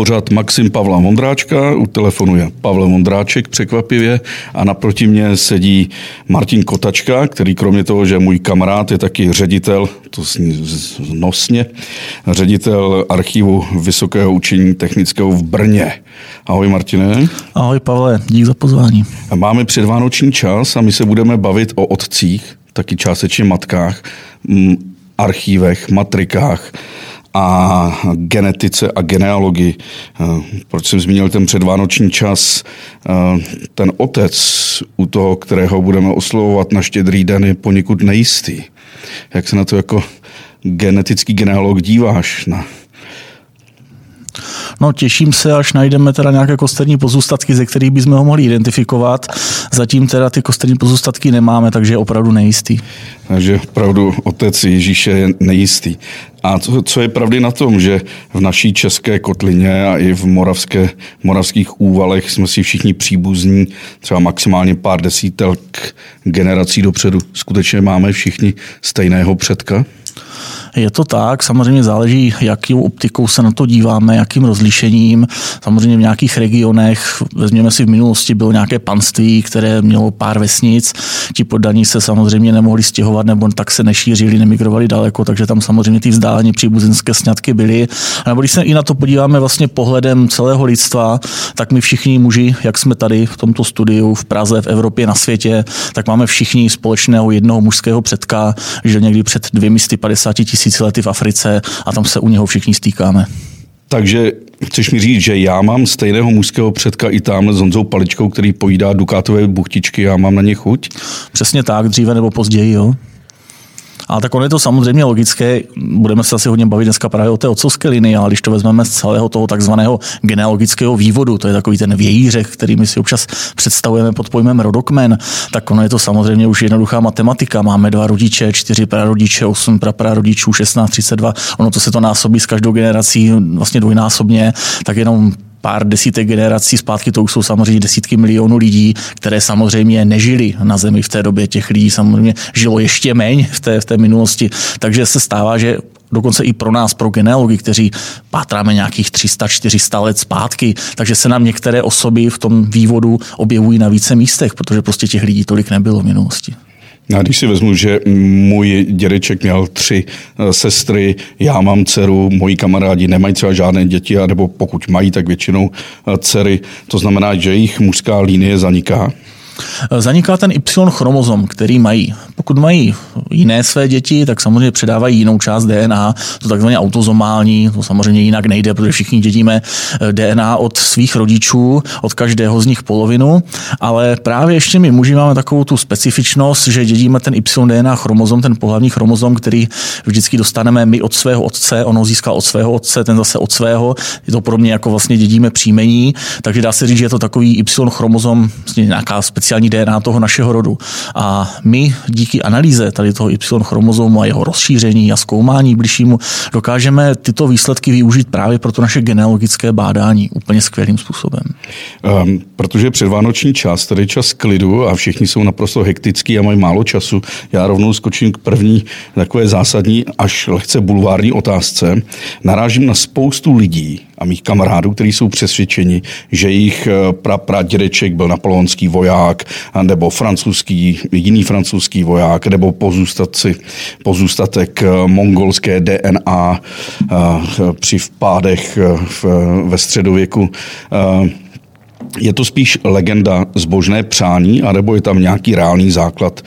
pořad Maxim Pavla Vondráčka, u telefonu je Pavel Vondráček překvapivě a naproti mě sedí Martin Kotačka, který kromě toho, že můj kamarád je taky ředitel, to zní nosně, ředitel archivu Vysokého učení technického v Brně. Ahoj Martine. Ahoj Pavle, dík za pozvání. Máme předvánoční čas a my se budeme bavit o otcích, taky částečně matkách, archívech, matrikách a genetice a genealogii. Eh, proč jsem zmínil ten předvánoční čas? Eh, ten otec, u toho, kterého budeme oslovovat na štědrý den, je poněkud nejistý. Jak se na to jako genetický genealog díváš? Na No těším se, až najdeme teda nějaké kosterní pozůstatky, ze kterých bychom ho mohli identifikovat. Zatím teda ty kosterní pozůstatky nemáme, takže je opravdu nejistý. Takže opravdu otec Ježíše je nejistý. A co, co je pravdy na tom, že v naší české kotlině a i v moravské, moravských úvalech jsme si všichni příbuzní, třeba maximálně pár desítek generací dopředu. Skutečně máme všichni stejného předka? Je to tak, samozřejmě záleží, jakou optikou se na to díváme, jakým rozlišením. Samozřejmě v nějakých regionech, vezměme si v minulosti, bylo nějaké panství, které mělo pár vesnic. Ti poddaní se samozřejmě nemohli stěhovat nebo tak se nešířili, nemigrovali daleko, takže tam samozřejmě ty vzdálení příbuzenské sňatky byly. A nebo když se i na to podíváme vlastně pohledem celého lidstva, tak my všichni muži, jak jsme tady v tomto studiu v Praze, v Evropě, na světě, tak máme všichni společného jednoho mužského předka, že někdy před 250 tisíc tisíci lety v Africe a tam se u něho všichni stýkáme. Takže chceš mi říct, že já mám stejného mužského předka i tamhle s Honzou Paličkou, který pojídá dukátové buchtičky, já mám na ně chuť? Přesně tak, dříve nebo později, jo. A tak ono je to samozřejmě logické, budeme se asi hodně bavit dneska právě o té otcovské linii, ale když to vezmeme z celého toho takzvaného genealogického vývodu, to je takový ten vějířek, který my si občas představujeme pod pojmem rodokmen, tak ono je to samozřejmě už jednoduchá matematika. Máme dva rodiče, čtyři prarodiče, osm praprarodičů, 16, 32. Ono to se to násobí s každou generací vlastně dvojnásobně, tak jenom pár desítek generací zpátky, to už jsou samozřejmě desítky milionů lidí, které samozřejmě nežili na Zemi v té době. Těch lidí samozřejmě žilo ještě méně v té, v té minulosti. Takže se stává, že dokonce i pro nás, pro genealogy, kteří pátráme nějakých 300-400 let zpátky, takže se nám některé osoby v tom vývodu objevují na více místech, protože prostě těch lidí tolik nebylo v minulosti. A když si vezmu, že můj dědeček měl tři eh, sestry, já mám dceru, moji kamarádi nemají třeba žádné děti, nebo pokud mají, tak většinou eh, dcery. To znamená, že jejich mužská linie zaniká. Zaniká ten Y chromozom, který mají. Pokud mají jiné své děti, tak samozřejmě předávají jinou část DNA, to takzvaně autozomální, to samozřejmě jinak nejde, protože všichni dědíme eh, DNA od svých rodičů, od každého z nich polovinu, ale právě ještě my muži máme takovou tu specifičnost, že dědíme ten Y DNA chromozom, ten pohlavní chromozom, který vždycky dostaneme my od svého otce, ono získal od svého otce, ten zase od svého, je to podobně jako vlastně dědíme příjmení, takže dá se říct, že je to takový Y chromozom, vlastně nějaká speciální speciální DNA toho našeho rodu. A my díky analýze tady toho Y chromozomu a jeho rozšíření a zkoumání bližšímu dokážeme tyto výsledky využít právě pro to naše genealogické bádání úplně skvělým způsobem. Um, protože předvánoční čas, tady čas klidu a všichni jsou naprosto hektický a mají málo času, já rovnou skočím k první takové zásadní až lehce bulvární otázce. Narážím na spoustu lidí, a mých kamarádů, kteří jsou přesvědčeni, že jejich eh, pra, pradědeček byl napoleonský voják, nebo francouzský, jiný francouzský voják, nebo pozůstatci, pozůstatek eh, mongolské DNA eh, při vpádech ve středověku. Je to spíš legenda zbožné přání, anebo je tam nějaký reálný základ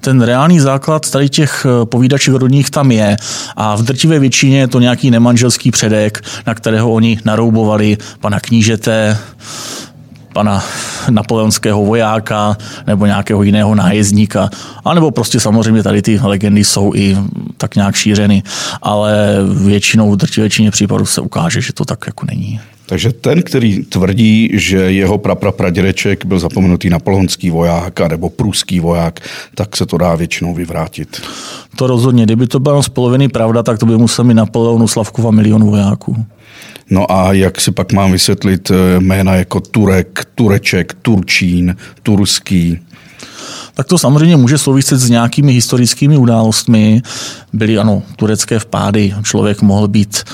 ten reálný základ tady těch eh, povídačů rodních tam je a v drtivé většině je to nějaký nemanželský předek, na kterého oni naroubovali pana knížete, pana napoleonského vojáka nebo nějakého jiného nájezdníka. A nebo prostě samozřejmě tady ty legendy jsou i tak nějak šířeny, ale většinou v drtivé většině případů se ukáže, že to tak jako není. Takže ten, který tvrdí, že jeho praprapradědeček byl zapomenutý napoleonský voják nebo pruský voják, tak se to dá většinou vyvrátit. To rozhodně. Kdyby to bylo z poloviny pravda, tak to by musel mít Napoleonu Slavkova milion vojáků. No a jak si pak mám vysvětlit eh, jména jako Turek, Tureček, Turčín, Turský? Tak to samozřejmě může souviset s nějakými historickými událostmi. Byly ano turecké vpády, člověk mohl být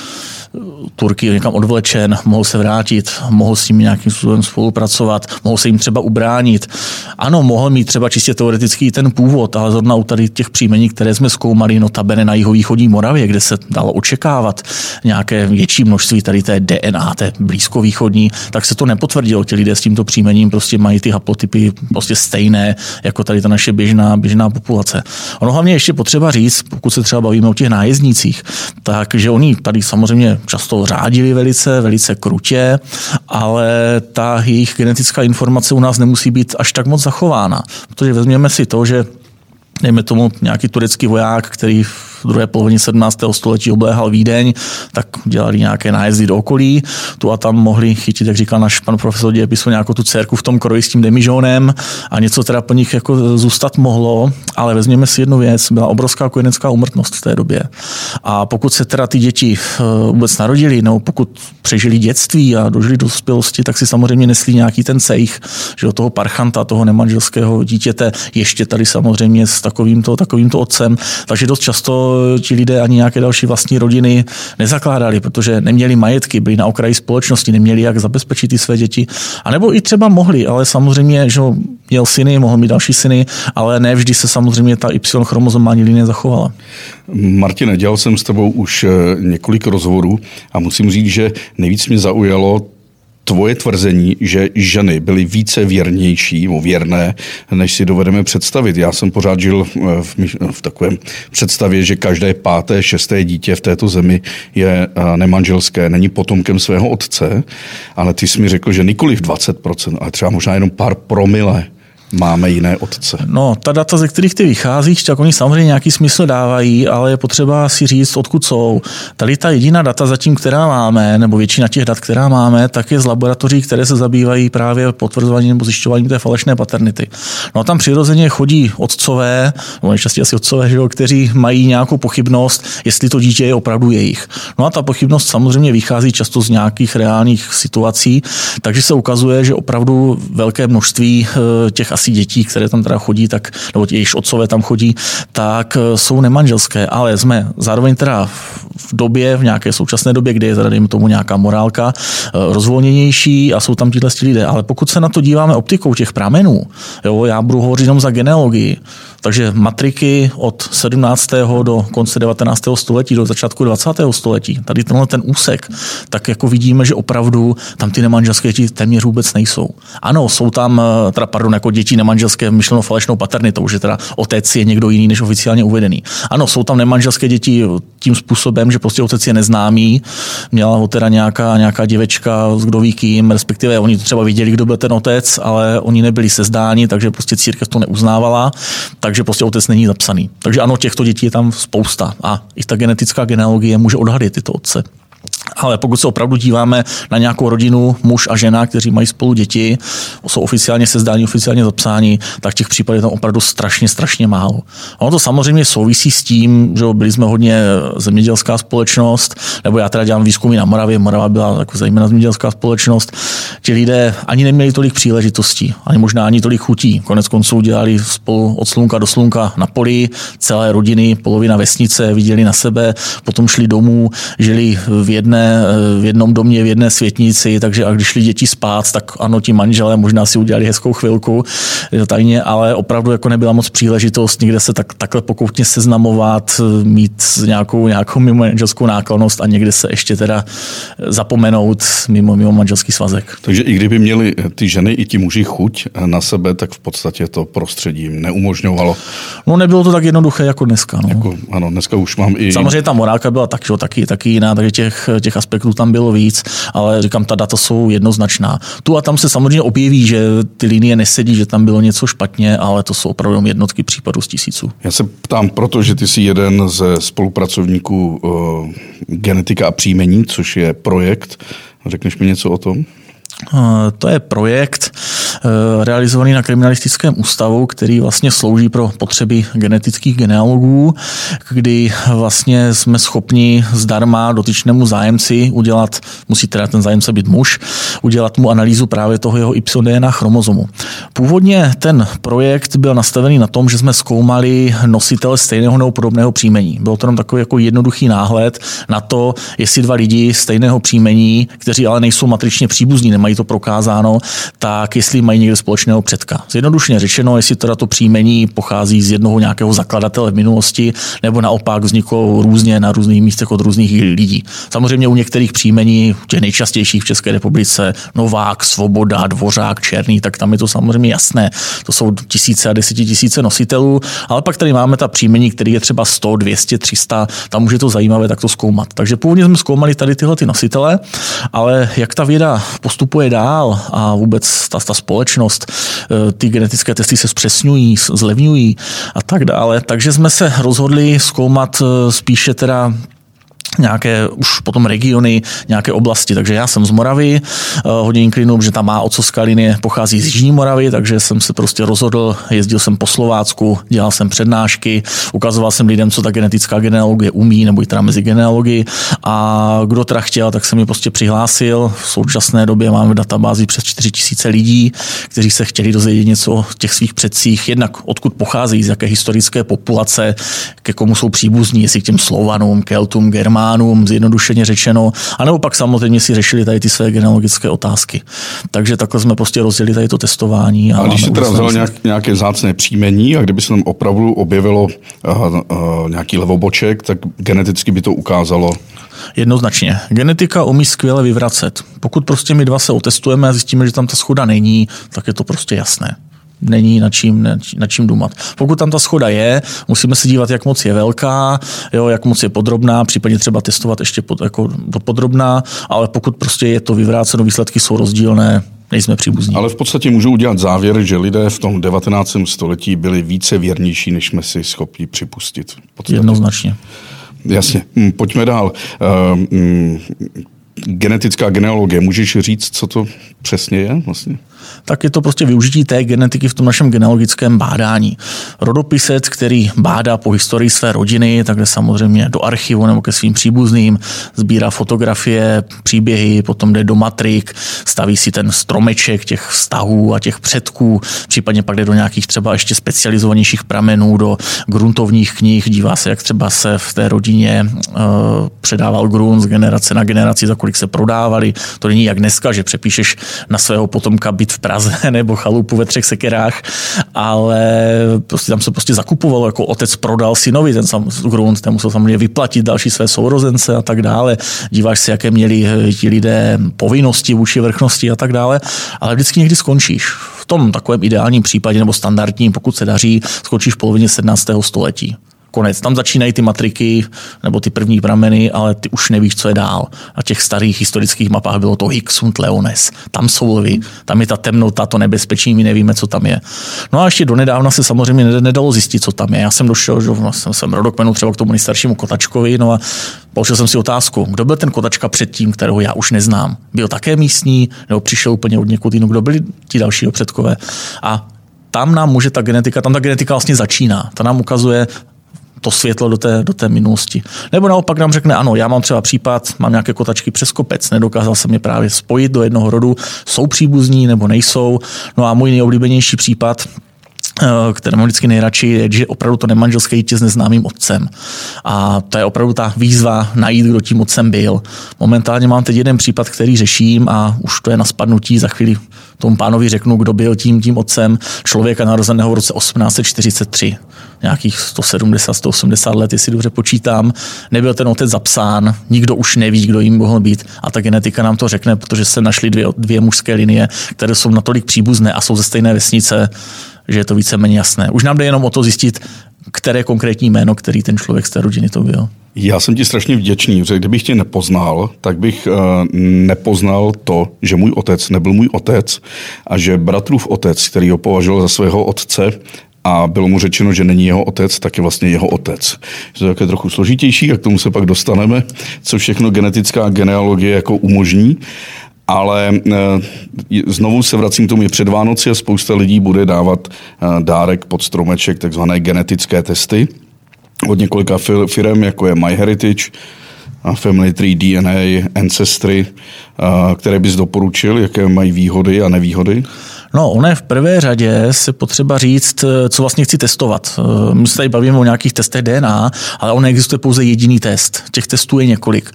Turky někam odvlečen, mohl se vrátit, mohl s nimi nějakým způsobem spolupracovat, mohl se jim třeba ubránit. Ano, mohl mít třeba čistě teoretický ten původ, ale zrovna u tady těch příjmení, které jsme zkoumali, notabene na jihovýchodní Moravě, kde se dalo očekávat nějaké větší množství tady té DNA, té blízkovýchodní, tak se to nepotvrdilo. Ti lidé s tímto příjmením prostě mají ty haplotypy prostě stejné jako tady ta naše běžná, běžná populace. Ono hlavně ještě potřeba říct, pokud se třeba bavíme o těch nájezdnících, takže oni tady samozřejmě často řádili velice, velice krutě, ale ta jejich genetická informace u nás nemusí být až tak moc zachována. Protože vezměme si to, že dejme tomu nějaký turecký voják, který druhé polovině 17. století obléhal Vídeň, tak dělali nějaké nájezdy do okolí. Tu a tam mohli chytit, jak říkal náš pan profesor dějepisu, nějakou tu dcerku v tom kroji s tím demižónem a něco teda po nich jako zůstat mohlo, ale vezměme si jednu věc, byla obrovská kojenecká umrtnost v té době. A pokud se teda ty děti eh, vůbec narodili, nebo pokud přežili dětství a dožili do dospělosti, tak si samozřejmě neslí nějaký ten cejch, že od toho parchanta, toho nemanželského dítěte, ještě tady samozřejmě s takovýmto, takovýmto otcem. Takže dost často ti lidé ani nějaké další vlastní rodiny nezakládali, protože neměli majetky, byli na okraji společnosti, neměli jak zabezpečit ty své děti. A nebo i třeba mohli, ale samozřejmě, že měl syny, mohl mít další syny, ale ne vždy se samozřejmě ta Y chromozomální linie zachovala. Martine, dělal jsem s tebou už eh, několik rozhovorů a musím říct, že nejvíc mě zaujalo tvoje tvrzení, že ženy byly více věrnější, o věrné, než si dovedeme představit. Já jsem pořád žil eh, v, v takovém představě, že každé páté, šesté dítě v této zemi je eh, nemanželské, není potomkem svého otce, ale ty jsi mi řekl, že nikoli v 20%, ale třeba možná jenom pár promile máme jiné otce? No, ta data, ze kterých ty vycházíš, tak oni samozřejmě nějaký smysl dávají, ale je potřeba si říct, odkud jsou. Tady ta jediná data zatím, která máme, nebo většina těch dat, která máme, tak je z laboratoří, které se zabývají právě potvrzováním nebo zjišťováním té falešné paternity. No a tam přirozeně chodí otcové, nebo nejčastěji asi otcové, že jo, kteří mají nějakou pochybnost, jestli to dítě je opravdu jejich. No a ta pochybnost samozřejmě vychází často z nějakých reálných situací, takže se ukazuje, že opravdu velké množství eh, těch asi dětí, které tam teda chodí, tak, nebo jejichž otcové tam chodí, tak eh, jsou nemanželské, ale jsme zároveň teda v době, v nějaké současné době, kdy je teda dejme tomu nějaká morálka eh, rozvolněnější a jsou tam tyhle lidé. Ale pokud se na to díváme optikou těch pramenů, jo, já budu hovořit jenom za genealogii, takže matriky od 17. do konce 19. století, do začátku 20. století, tady tenhle ten úsek, tak jako vidíme, že opravdu tam ty nemanželské děti téměř vůbec nejsou. Ano, jsou tam, eh, teda pardon, jako děti nemanželské myšleno falešnou paternitou, že teda otec je někdo jiný než oficiálně uvedený. Ano, jsou tam nemanželské děti tím způsobem, že prostě otec je neznámý, měla ho teda nějaká, nějaká děvečka s kdo ví kým, respektive oni třeba viděli, kdo byl ten otec, ale oni nebyli sezdáni, takže prostě církev to neuznávala. Tak takže prostě otec není zapsaný. Takže ano, těchto dětí je tam spousta a i ta genetická genealogie může odhadit tyto otce. Ale pokud se opravdu díváme na nějakou rodinu, muž a žena, kteří mají spolu děti, jsou oficiálně sezdání, oficiálně zapsáni, tak těch případů je tam opravdu strašně, strašně málo. A ono to samozřejmě souvisí s tím, že byli jsme hodně zemědělská společnost, nebo já teda dělám výzkumy na Moravě, Morava byla jako zejména zemědělská společnost. Ti lidé ani neměli tolik příležitostí, ani možná ani tolik chutí. Konec konců dělali spolu od slunka do slunka na poli, celé rodiny, polovina vesnice, viděli na sebe, potom šli domů, žili v jedné, v jednom domě, v jedné světnici, takže a když šli děti spát, tak ano, ti manželé možná si udělali hezkou chvilku tajně, ale opravdu jako nebyla moc příležitost někde se tak, takhle pokoutně seznamovat, mít nějakou, nějakou mimo manželskou náklonost a někde se ještě teda zapomenout mimo, mimo manželský svazek. Takže i kdyby měli ty ženy i ti muži chuť na sebe, tak v podstatě to prostředí jim neumožňovalo. No nebylo to tak jednoduché jako dneska. No. Jako, ano, dneska už mám i... Samozřejmě ta morálka byla tak, že, taky, taky jiná, takže těch těch, aspektů tam bylo víc, ale říkám, ta data jsou jednoznačná. Tu a tam se samozřejmě objeví, že ty linie nesedí, že tam bylo něco špatně, ale to jsou opravdu jednotky případů z tisíců. Já se ptám, protože ty jsi jeden ze spolupracovníků uh, Genetika a příjmení, což je projekt. Řekneš mi něco o tom? Eh, to je projekt, realizovaný na kriminalistickém ústavu, který vlastně slouží pro potřeby genetických genealogů, kdy vlastně jsme schopni zdarma dotyčnému zájemci udělat, musí teda ten zájemce být muž, udělat mu analýzu právě toho jeho YDNA chromozomu. Původně ten projekt byl nastavený na tom, že jsme zkoumali nositele stejného nebo podobného příjmení. Bylo to jenom takový jako jednoduchý náhled na to, jestli dva lidi stejného příjmení, kteří ale nejsou matričně příbuzní, nemají to prokázáno, tak jestli mají někde společného předka. Zjednodušeně řečeno, jestli teda to příjmení pochází z jednoho nějakého zakladatele v minulosti, nebo naopak vzniklo různě na různých místech od různých lidí. Samozřejmě u některých příjmení, těch nejčastějších v České republice, Novák, Svoboda, Dvořák, Černý, tak tam je to samozřejmě jasné. To jsou tisíce a desetitisíce nositelů, ale pak tady máme ta příjmení, který je třeba 100, 200, 300, tam už je to zajímavé tak to zkoumat. Takže původně jsme zkoumali tady tyhle ty nositele, ale jak ta věda postupuje dál a vůbec ta, ta společnost, eh, ty genetické testy se zpřesňují, zlevňují a tak dále, takže jsme se rozhodli zkoumat eh, spíše teda nějaké už potom regiony, nějaké oblasti. Takže já jsem z Moravy, eh, hodně inklinu, že tam má ocovská linie pochází z Jižní Moravy, takže jsem se prostě rozhodl, jezdil jsem po Slovácku, dělal jsem přednášky, ukazoval jsem lidem, co ta genetická genealogie umí, nebo i teda mezi genealogii a kdo teda chtěl, tak se mi prostě přihlásil. V současné době máme v databázi přes 4000 lidí, kteří se chtěli dozvědět něco o těch svých předcích, jednak odkud pocházejí, z jaké historické populace, ke komu jsou příbuzní, jestli k těm Slovanům, Keltům, Germánům, Germánům, zjednodušeně řečeno, anebo pak samozřejmě si řešili tady ty své genealogické otázky. Takže takhle jsme prostě rozdělili tady to testování. A, a když se teda vzal nějak, nějaké zácné příjmení a kdyby se tam opravdu objevilo uh, uh, nějaký levoboček, tak geneticky by to ukázalo Jednoznačně. Genetika umí skvěle vyvracet. Pokud prostě my dva se otestujeme a zjistíme, že tam ta schoda není, tak je to prostě jasné není na čím, na čím dumat. Pokud tam ta schoda je, musíme se dívat, jak moc je velká, jo, jak moc je podrobná, případně třeba testovat ještě pod, jako do podrobná, ale pokud prostě je to vyvráceno, výsledky jsou rozdílné, nejsme příbuzní. Ale v podstatě můžu udělat závěr, že lidé v tom 19. století byli více věrnější, než jsme si schopni připustit. Jednoznačně. Jasně, hm, pojďme dál. Hm, genetická genealogie, můžeš říct, co to přesně je vlastně? tak je to prostě využití té genetiky v tom našem genealogickém bádání. Rodopisec, který bádá po historii své rodiny, takhle samozřejmě do archivu nebo ke svým příbuzným, sbírá fotografie, příběhy, potom jde do matrik, staví si ten stromeček těch vztahů a těch předků, případně pak jde do nějakých třeba ještě specializovanějších pramenů, do gruntovních knih, dívá se, jak třeba se v té rodině uh, předával grunt z generace na generaci, za kolik se prodávali. To není jak dneska, že přepíšeš na svého potomka byt v Praze nebo chalupu ve třech sekerách, ale prostě tam se prostě zakupovalo, jako otec prodal synovi ten sam grunt, ten musel samozřejmě vyplatit další své sourozence a tak dále. Díváš se, jaké měli eh, ti lidé povinnosti vůči vrchnosti a tak dále, ale vždycky někdy skončíš. V tom takovém ideálním případě nebo standardním, pokud se daří, skončíš v polovině 17. století konec. Tam začínají ty matriky nebo ty první prameny, ale ty už nevíš, co je dál. Na těch starých historických mapách bylo to Hixunt Leones. Tam jsou lvy, tam je ta temnota, to nebezpečí, my nevíme, co tam je. No a ještě donedávna se samozřejmě nedalo zjistit, co tam je. Já jsem došel, že jsem, jsem rodokmenu třeba k tomu nejstaršímu Kotačkovi, no a položil jsem si otázku, kdo byl ten Kotačka předtím, kterého já už neznám. Byl také místní, nebo přišel úplně od někud jinou, kdo byli ti další předkové. A tam nám může ta genetika, tam ta genetika vlastně začíná. Ta nám ukazuje, to světlo do té, do té minulosti. Nebo naopak nám řekne, ano, já mám třeba případ, mám nějaké kotačky přes kopec, nedokázal jsem je právě spojit do jednoho rodu, jsou příbuzní nebo nejsou. No a můj nejoblíbenější případ, které mám vždycky nejradši, je, že opravdu to nemanželské dítě s neznámým otcem. A to je opravdu ta výzva najít, kdo tím otcem byl. Momentálně mám teď jeden případ, který řeším a už to je na spadnutí. Za chvíli tomu pánovi řeknu, kdo byl tím, tím otcem člověka narozeného v roce 1843 nějakých 170, 180 let, jestli dobře počítám, nebyl ten otec zapsán, nikdo už neví, kdo jim mohl být a ta genetika nám to řekne, protože se našly dvě, dvě mužské linie, které jsou natolik příbuzné a jsou ze stejné vesnice, že je to víceméně jasné. Už nám jde jenom o to zjistit, které konkrétní jméno, který ten člověk z té rodiny to byl. Já jsem ti strašně vděčný, že kdybych tě nepoznal, tak bych uh, nepoznal to, že můj otec nebyl můj otec a že bratrův otec, který ho považoval za svého otce, a bylo mu řečeno, že není jeho otec, tak je vlastně jeho otec. To je také trochu složitější a k tomu se pak dostaneme, co všechno genetická genealogie jako umožní. Ale znovu se vracím k tomu, je před Vánoci a spousta lidí bude dávat dárek pod stromeček, takzvané genetické testy od několika firm, jako je MyHeritage, Family Tree, DNA, Ancestry, které bys doporučil, jaké mají výhody a nevýhody? No, ono je v prvé řadě se potřeba říct, co vlastně chci testovat. My se tady bavíme o nějakých testech DNA, ale on neexistuje pouze jediný test. Těch testů je několik.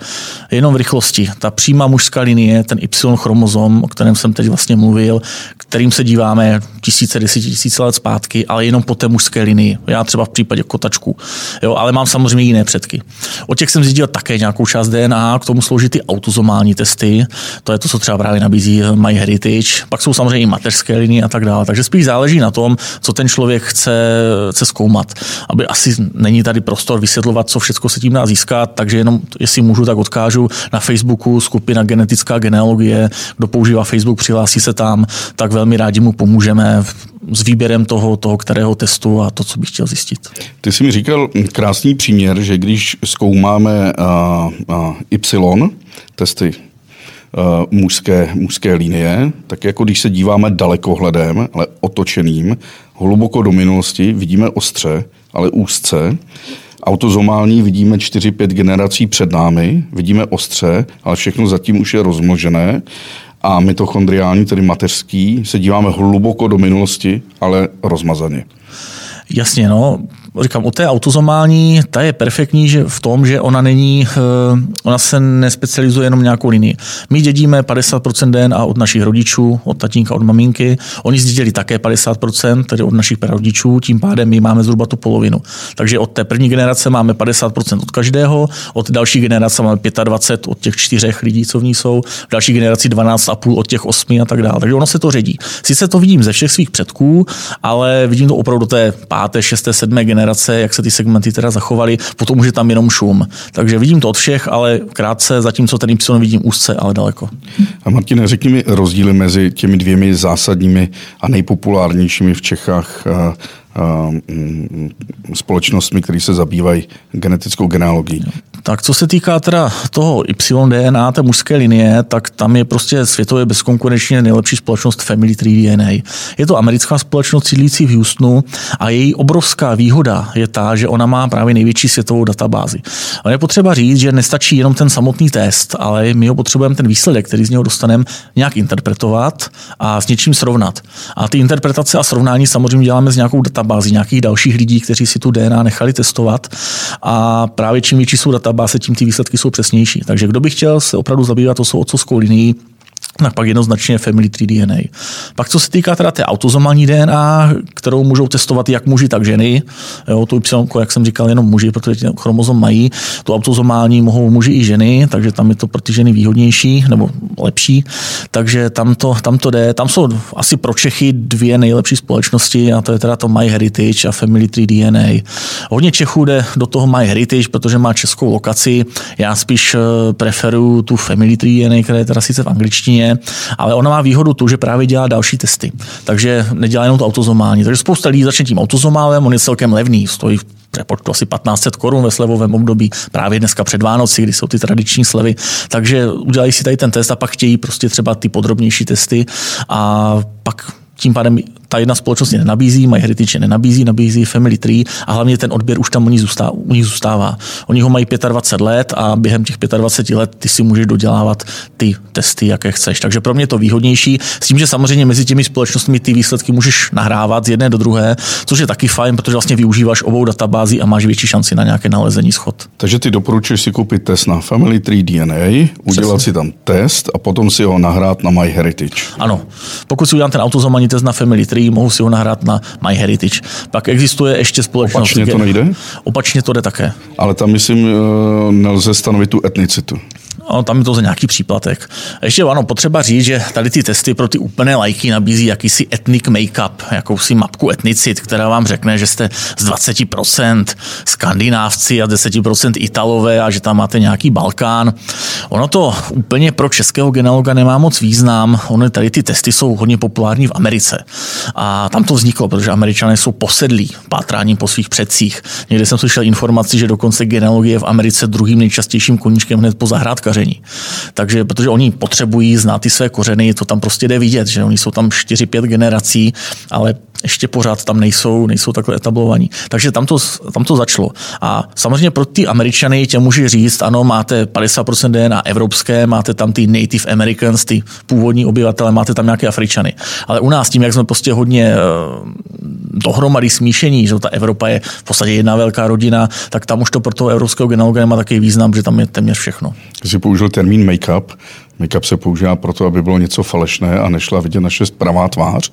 Jenom v rychlosti. Ta přímá mužská linie, ten Y chromozom, o kterém jsem teď vlastně mluvil, kterým se díváme tisíce, tisíce let zpátky, ale jenom po té mužské linii. Já třeba v případě kotačku. Jo, ale mám samozřejmě jiné předky. O těch jsem zjistil také nějakou část DNA, k tomu slouží ty autozomální testy. To je to, co třeba právě nabízí MyHeritage. Pak jsou samozřejmě i mateřské linie a tak dále. Takže spíš záleží na tom, co ten člověk chce, chce zkoumat. Aby asi není tady prostor vysvětlovat, co všechno se tím dá získat, takže jenom, jestli můžu, tak odkážu na Facebooku skupina genetická genealogie. Kdo používá Facebook, přihlásí se tam, tak velmi rádi mu pomůžeme s výběrem toho, toho kterého testu a to, co bych chtěl zjistit. Ty jsi mi říkal krásný příměr, že když zkoumáme uh, uh, Y testy mužské, mužské linie, tak jako když se díváme dalekohledem, ale otočeným, hluboko do minulosti, vidíme ostře, ale úzce, autozomální vidíme 4-5 generací před námi, vidíme ostře, ale všechno zatím už je rozmnožené. A mitochondriální, tedy mateřský, se díváme hluboko do minulosti, ale rozmazaně. Jasně, no říkám, u té autozomální, ta je perfektní že v tom, že ona není, eh, ona se nespecializuje jenom nějakou linii. My dědíme 50% DNA od našich rodičů, od tatínka, od maminky. Oni zdědili také 50%, tedy od našich rodičů, tím pádem my máme zhruba tu polovinu. Takže od té první generace máme 50% od každého, od další generace máme 25 od těch čtyřech lidí, co v ní jsou, v další generaci 12,5 od těch osmi a tak dále. Takže ono se to ředí. Sice to vidím ze všech svých předků, ale vidím to opravdu do té páté, šesté, sedmé generace generace, jak se ty segmenty teda zachovaly, potom už je tam jenom šum. Takže vidím to od všech, ale krátce, zatímco ten Y vidím úzce, ale daleko. A Martine, řekni mi rozdíly mezi těmi dvěmi zásadními a nejpopulárnějšími v Čechách společnostmi, které se zabývají genetickou genealogií. Tak co se týká teda toho YDNA, té mužské linie, tak tam je prostě světově bezkonkurenčně nejlepší společnost Family Tree DNA. Je to americká společnost sídlící v Houstonu a její obrovská výhoda je ta, že ona má právě největší světovou databázi. Ale je potřeba říct, že nestačí jenom ten samotný test, ale my ho potřebujeme ten výsledek, který z něho dostaneme, nějak interpretovat a s něčím srovnat. A ty interpretace a srovnání samozřejmě děláme s nějakou databází nějakých dalších lidí, kteří si tu DNA nechali testovat. A právě čím větší jsou databáze, tím ty výsledky jsou přesnější. Takže kdo by chtěl se opravdu zabývat to svou otcovskou linií, tak pak jednoznačně Family 3 DNA. Pak co se týká teda té autozomální DNA, kterou můžou testovat jak muži, tak ženy, jo, to Y, jak jsem říkal, jenom muži, protože ten chromozom mají, tu autozomální mohou muži i ženy, takže tam je to pro ty ženy výhodnější nebo lepší, takže tam to, tam to jde. Tam jsou asi pro Čechy dvě nejlepší společnosti a to je teda to MyHeritage a Family 3 DNA. Hodně Čechů jde do toho MyHeritage, protože má českou lokaci. Já spíš eh, preferuju tu Family 3 DNA, která je teda sice v angličtině, ale ona má výhodu tu, že právě dělá další testy. Takže nedělá jenom to autozomální. Takže spousta lidí začne tím autozomálem, on je celkem levný, stojí přepočtu asi 1500 korun ve slevovém období, právě dneska před Vánoci, kdy jsou ty tradiční slevy. Takže udělají si tady ten test a pak chtějí prostě třeba ty podrobnější testy a pak tím pádem ta jedna společnost je nenabízí, mají Heritage nenabízí, nabízí Family Tree a hlavně ten odběr už tam u nich zůstává. U nich zůstává. Oni ho mají 25 let a během těch 25 let ty si můžeš dodělávat ty testy, jaké chceš. Takže pro mě je to výhodnější. S tím, že samozřejmě mezi těmi společnostmi ty výsledky můžeš nahrávat z jedné do druhé, což je taky fajn, protože vlastně využíváš obou databází a máš větší šanci na nějaké nalezení schod. Takže ty doporučuješ si koupit test na Family Tree DNA, udělat Přesně. si tam test a potom si ho nahrát na MyHeritage. Ano. Pokud si udělám ten autozomální test na Family Tree, který mohou si ho nahrát na MyHeritage. Pak existuje ještě společnost. Opačně to nejde? Opačně to jde také. Ale tam, myslím, eh, nelze stanovit tu etnicitu. No, tam je to za nějaký příplatek. Ještě ano, potřeba říct, že tady ty testy pro ty úplné lajky nabízí jakýsi ethnic make-up, jakousi mapku etnicit, která vám řekne, že jste z 20% skandinávci a 10% italové a že tam máte nějaký Balkán. Ono to úplně pro českého genealoga nemá moc význam. Ono tady ty testy jsou hodně populární v Americe. A tam to vzniklo, protože američané jsou posedlí pátráním po svých předcích. Někde jsem slyšel informaci, že dokonce genealogie v Americe druhým nejčastějším koníčkem hned po zahrádkaři vaření. Takže, protože oni potřebují znát ty své kořeny, to tam prostě jde vidět, že oni jsou tam 4-5 generací, ale ještě pořád tam nejsou, nejsou takhle etablovaní. Takže tam to, tam to začalo. A samozřejmě pro ty Američany tě může říct, ano, máte 50% DNA evropské, máte tam ty Native Americans, ty původní obyvatele, máte tam nějaké Afričany. Ale u nás tím, jak jsme prostě hodně eh, dohromady smíšení, že ta Evropa je v podstatě jedna velká rodina, tak tam už to pro toho evropského genealoga má takový význam, že tam je téměř všechno. Jsi použil termín make-up. Make-up se používá proto, aby bylo něco falešné a nešla vidět naše pravá tvář.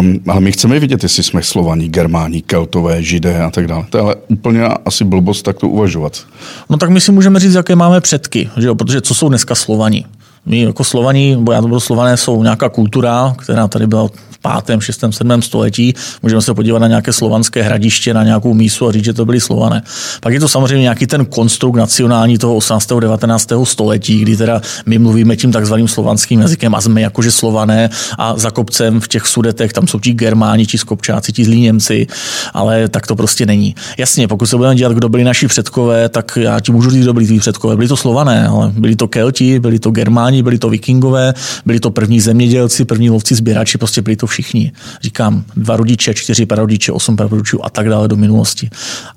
Um, ale my chceme vidět, jestli jsme slovaní, germáni, keltové, židé a tak dále. To je ale úplně asi blbost tak to uvažovat. No tak my si můžeme říct, jaké máme předky, že jo? protože co jsou dneska slovaní? My jako slovaní, bo já to budu slované, jsou nějaká kultura, která tady byla pátém, šestém, sedmém století. Můžeme se podívat na nějaké slovanské hradiště, na nějakou mísu a říct, že to byly slované. Pak je to samozřejmě nějaký ten konstrukt nacionální toho 18. 19. století, kdy teda my mluvíme tím takzvaným slovanským jazykem a jsme jakože slované a za kopcem v těch sudetech tam jsou ti germáni, ti skopčáci, ti zlí Němci, ale tak to prostě není. Jasně, pokud se budeme dělat, kdo byli naši předkové, tak já ti můžu říct, kdo byli tví předkové. Byli to slované, ale byli to kelti, byli to germáni, byli to vikingové, byli to první zemědělci, první lovci, sběrači, prostě byli to všichni. Říkám, dva rodiče, čtyři prarodiče, osm prarodičů a tak dále do minulosti.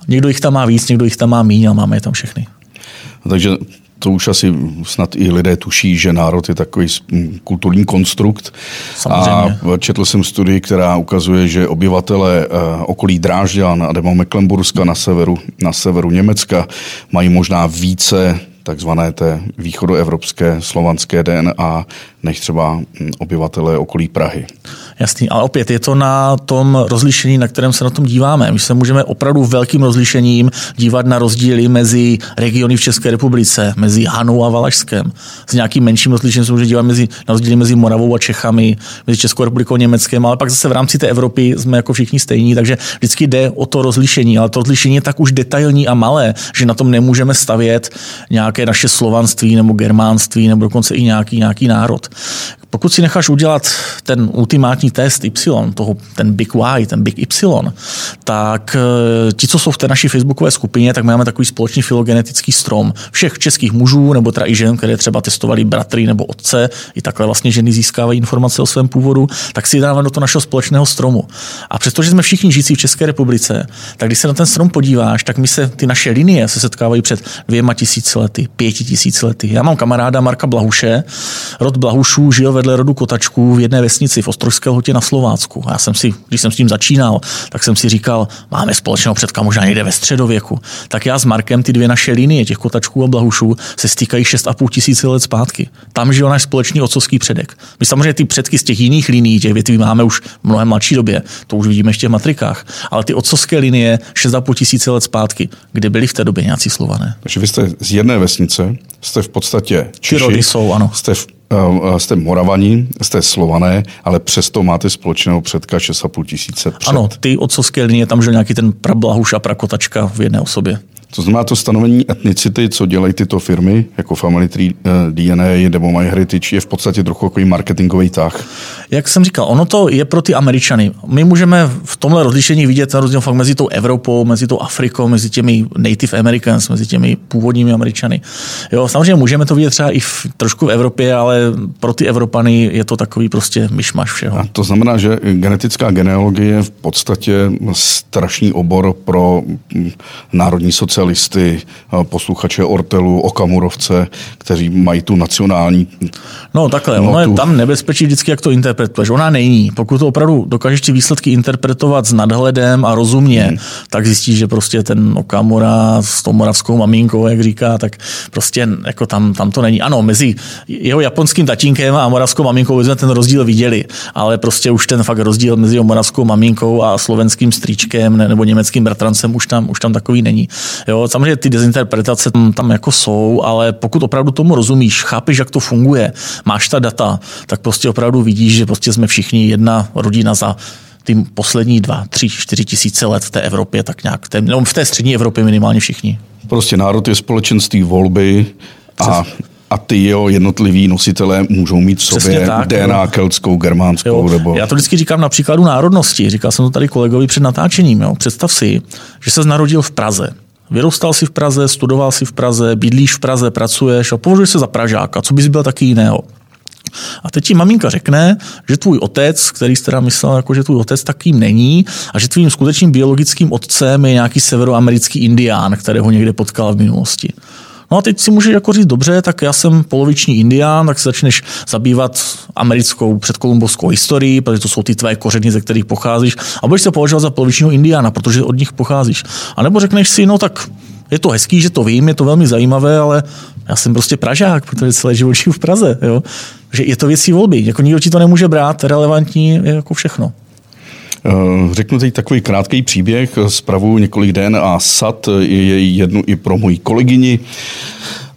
Někdo jich tam má víc, někdo jich tam má míň, ale máme je tam všechny. Takže to už asi snad i lidé tuší, že národ je takový kulturní konstrukt. Samozřejmě. A četl jsem studii, která ukazuje, že obyvatele eh, okolí Drážďan a nebo Mecklenburska na severu, na severu Německa mají možná více takzvané té východoevropské slovanské DNA než třeba hm, obyvatele okolí Prahy. Jasný, ale opět je to na tom rozlišení, na kterém se na tom díváme. My se můžeme opravdu velkým rozlišením dívat na rozdíly mezi regiony v České republice, mezi Hanou a Valašskem. S nějakým menším rozlišením se může dívat mezi, na rozdíly mezi Moravou a Čechami, mezi Českou republikou a Německem, ale pak zase v rámci té Evropy jsme jako všichni stejní, takže vždycky jde o to rozlišení, ale to rozlišení je tak už detailní a malé, že na tom nemůžeme stavět nějaké naše slovanství nebo germánství nebo dokonce i nějaký, nějaký národ. Pokud si necháš udělat ten ultimátní test Y, toho, ten Big Y, ten Big Y, tak eh, ti, co jsou v té naší facebookové skupině, tak máme takový společný filogenetický strom všech českých mužů nebo teda i žen, které třeba testovali bratry nebo otce, i takhle vlastně ženy získávají informace o svém původu, tak si dáváme do toho našeho společného stromu. A přestože jsme všichni žijící v České republice, tak když se na ten strom podíváš, tak my se ty naše linie se setkávají před dvěma tisíci lety, pěti tisíci lety. Já mám kamaráda Marka Blahuše, rod Blahušů žil vedle rodu Kotačků v jedné vesnici v Ostrožské lhotě na Slovácku. A já jsem si, když jsem s tím začínal, tak jsem si říkal, máme společného předka možná někde ve středověku. Tak já s Markem ty dvě naše linie, těch Kotačků a Blahušů, se stýkají 6,5 tisíce let zpátky. Tam žil náš společný otcovský předek. My samozřejmě ty předky z těch jiných linií, těch větví máme už v mnohem mladší době, to už vidíme ještě v matrikách, ale ty otcovské linie 6,5 tisíce let zpátky, kde byli v té době nějací slované. Takže vy jste z jedné vesnice, jste v podstatě Češi, Ty rody jsou, ano. Jste v jste Moravaní, jste Slované, ale přesto máte společného předka 6,5 tisíce před. Ano, ty otcovské linie, tam žil nějaký ten prablahuš a prakotačka v jedné osobě. To znamená to stanovení etnicity, co dělají tyto firmy, jako Family Tree eh, DNA nebo MyHeritage, je v podstatě trochu jako marketingový tah. Jak jsem říkal, ono to je pro ty Američany. My můžeme v tomhle rozlišení vidět ten rozdíl fakt mezi tou Evropou, mezi tou Afrikou, mezi těmi Native Americans, mezi těmi původními Američany. Jo, samozřejmě můžeme to vidět třeba i v, trošku v Evropě, ale pro ty Evropany je to takový prostě myšmaš všeho. A to znamená, že genetická genealogie je v podstatě strašný obor pro hm, národní sociální socialisty, posluchače Ortelu, Okamurovce, kteří mají tu nacionální. No takhle, notu. ono je tam nebezpečí vždycky, jak to interpretuješ. Ona není. Pokud to opravdu dokážeš ty výsledky interpretovat s nadhledem a rozumně, hmm. tak zjistíš, že prostě ten Okamura s tou moravskou maminkou, jak říká, tak prostě jako tam, tam to není. Ano, mezi jeho japonským tatínkem a moravskou maminkou jsme ten rozdíl viděli, ale prostě už ten fakt rozdíl mezi jeho moravskou maminkou a slovenským strýčkem nebo německým bratrancem už tam, už tam takový není. Jo, samozřejmě ty dezinterpretace tam, tam jako jsou, ale pokud opravdu tomu rozumíš, chápeš, jak to funguje, máš ta data, tak prostě opravdu vidíš, že prostě jsme všichni jedna rodina za ty poslední dva, tři, čtyři tisíce let v té Evropě, tak nějak, té, no, v té střední Evropě minimálně všichni. Prostě národ je společenství volby a a ty jeho jednotliví nositelé můžou mít v sobě tak, DNA jo. keltskou, germánskou. Jo. Nebo... Já to vždycky říkám na příkladu národnosti. Říkal jsem to tady kolegovi před natáčením. Jo. Představ si, že se narodil v Praze Vyrůstal si v Praze, studoval si v Praze, bydlíš v Praze, pracuješ a považuješ se za Pražáka. Co bys byl taky jiného? A teď ti maminka řekne, že tvůj otec, který jsi teda myslel, jako, že tvůj otec takým není a že tvým skutečným biologickým otcem je nějaký severoamerický indián, kterého někde potkal v minulosti. No a teď si můžeš jako říct, dobře, tak já jsem poloviční indián, tak se začneš zabývat americkou předkolumbovskou historií, protože to jsou ty tvé kořeny, ze kterých pocházíš, a budeš se považovat za polovičního indiána, protože od nich pocházíš. A nebo řekneš si, no tak je to hezký, že to vím, je to velmi zajímavé, ale já jsem prostě Pražák, protože celé život žiju v Praze. Jo? Že je to věcí volby. Jako nikdo ti to nemůže brát, relevantní je jako všechno. Eh, řeknu teď takový krátký příběh. Zpravu několik den a sad je jednu i pro moji kolegyni.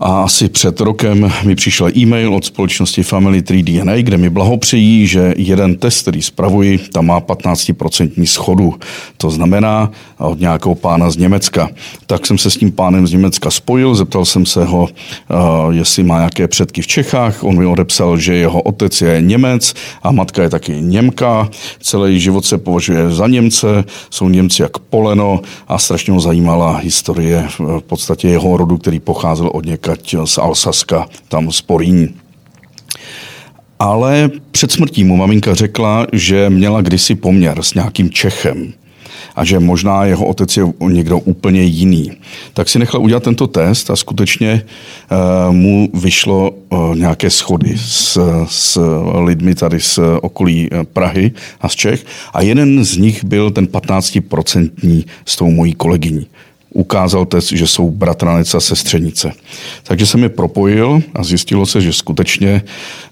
A asi před rokem mi přišel e-mail od společnosti Family 3 DNA, kde mi blahopřejí, že jeden test, který spravuji, tam má 15% schodu. To znamená od nějakého pána z Německa. Tak jsem se s tím pánem z Německa spojil, zeptal jsem se ho, jestli má nějaké předky v Čechách. On mi odepsal, že jeho otec je Němec a matka je taky Němka. Celý život se považuje za Němce, jsou Němci jak poleno a strašně ho zajímala historie v podstatě jeho rodu, který pocházel od něka z Alsaska, tam z Poríní. Ale před smrtí mu maminka řekla, že měla kdysi poměr s nějakým Čechem a že možná jeho otec je někdo úplně jiný. Tak si nechal udělat tento test a skutečně uh, mu vyšlo uh, nějaké schody s, s lidmi tady z okolí eh, Prahy a z Čech a jeden z nich byl ten 15% s tou mojí kolegyní ukázal test, že jsou bratranec a sestřenice. Takže jsem je propojil a zjistilo se, že skutečně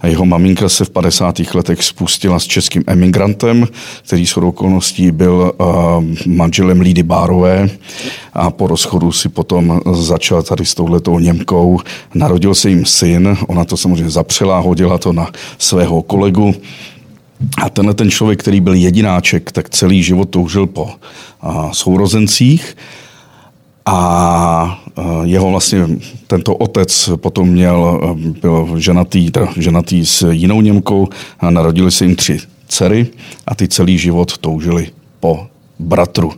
jeho maminka se v 50. letech spustila s českým emigrantem, který s okolností byl uh, manželem Lídy Bárové a po rozchodu si potom začal tady s touhletou Němkou. Narodil se jim syn, ona to samozřejmě zapřela, hodila to na svého kolegu, a tenhle ten člověk, který byl jedináček, tak celý život toužil po sourozencích a e, jeho vlastně tento otec potom měl, e, byl ženatý, ženatý s jinou Němkou a narodili se jim tři dcery a ty celý život toužili po bratru.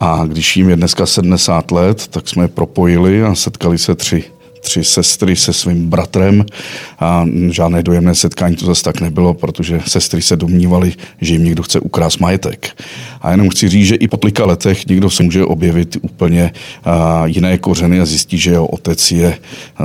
A když jim je dneska 70 let, tak jsme je propojili a setkali se tři tři sestry se svým bratrem a žádné dojemné setkání to zase tak nebylo, protože sestry se domnívaly, že jim někdo chce ukrást majetek. A jenom chci říct, že i po tolika letech někdo se může objevit úplně jiné kořeny a zjistit, že jeho otec je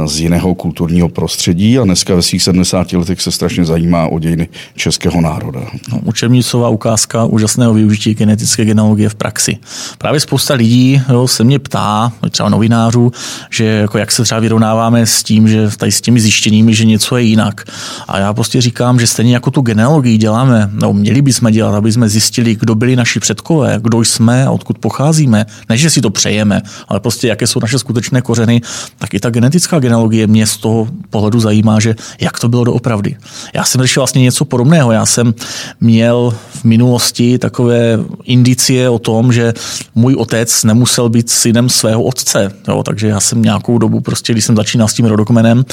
z jiného kulturního prostředí a dneska ve svých 70 letech se strašně zajímá o dějiny českého národa. No, učebnicová ukázka úžasného využití genetické genealogie v praxi. Právě spousta lidí jo, se mě ptá, třeba novinářů, že jako jak se třeba vyrovná srovnáváme s tím, že tady s těmi zjištěními, že něco je jinak. A já prostě říkám, že stejně jako tu genealogii děláme, nebo měli bychom dělat, aby jsme zjistili, kdo byli naši předkové, kdo jsme a odkud pocházíme. Ne, že si to přejeme, ale prostě jaké jsou naše skutečné kořeny, tak i ta genetická genealogie mě z toho pohledu zajímá, že jak to bylo doopravdy. Já jsem řešil vlastně něco podobného. Já jsem měl v minulosti takové indicie o tom, že můj otec nemusel být synem svého otce. Jo, takže já jsem nějakou dobu prostě, když jsem začínal s tím rodokmenem,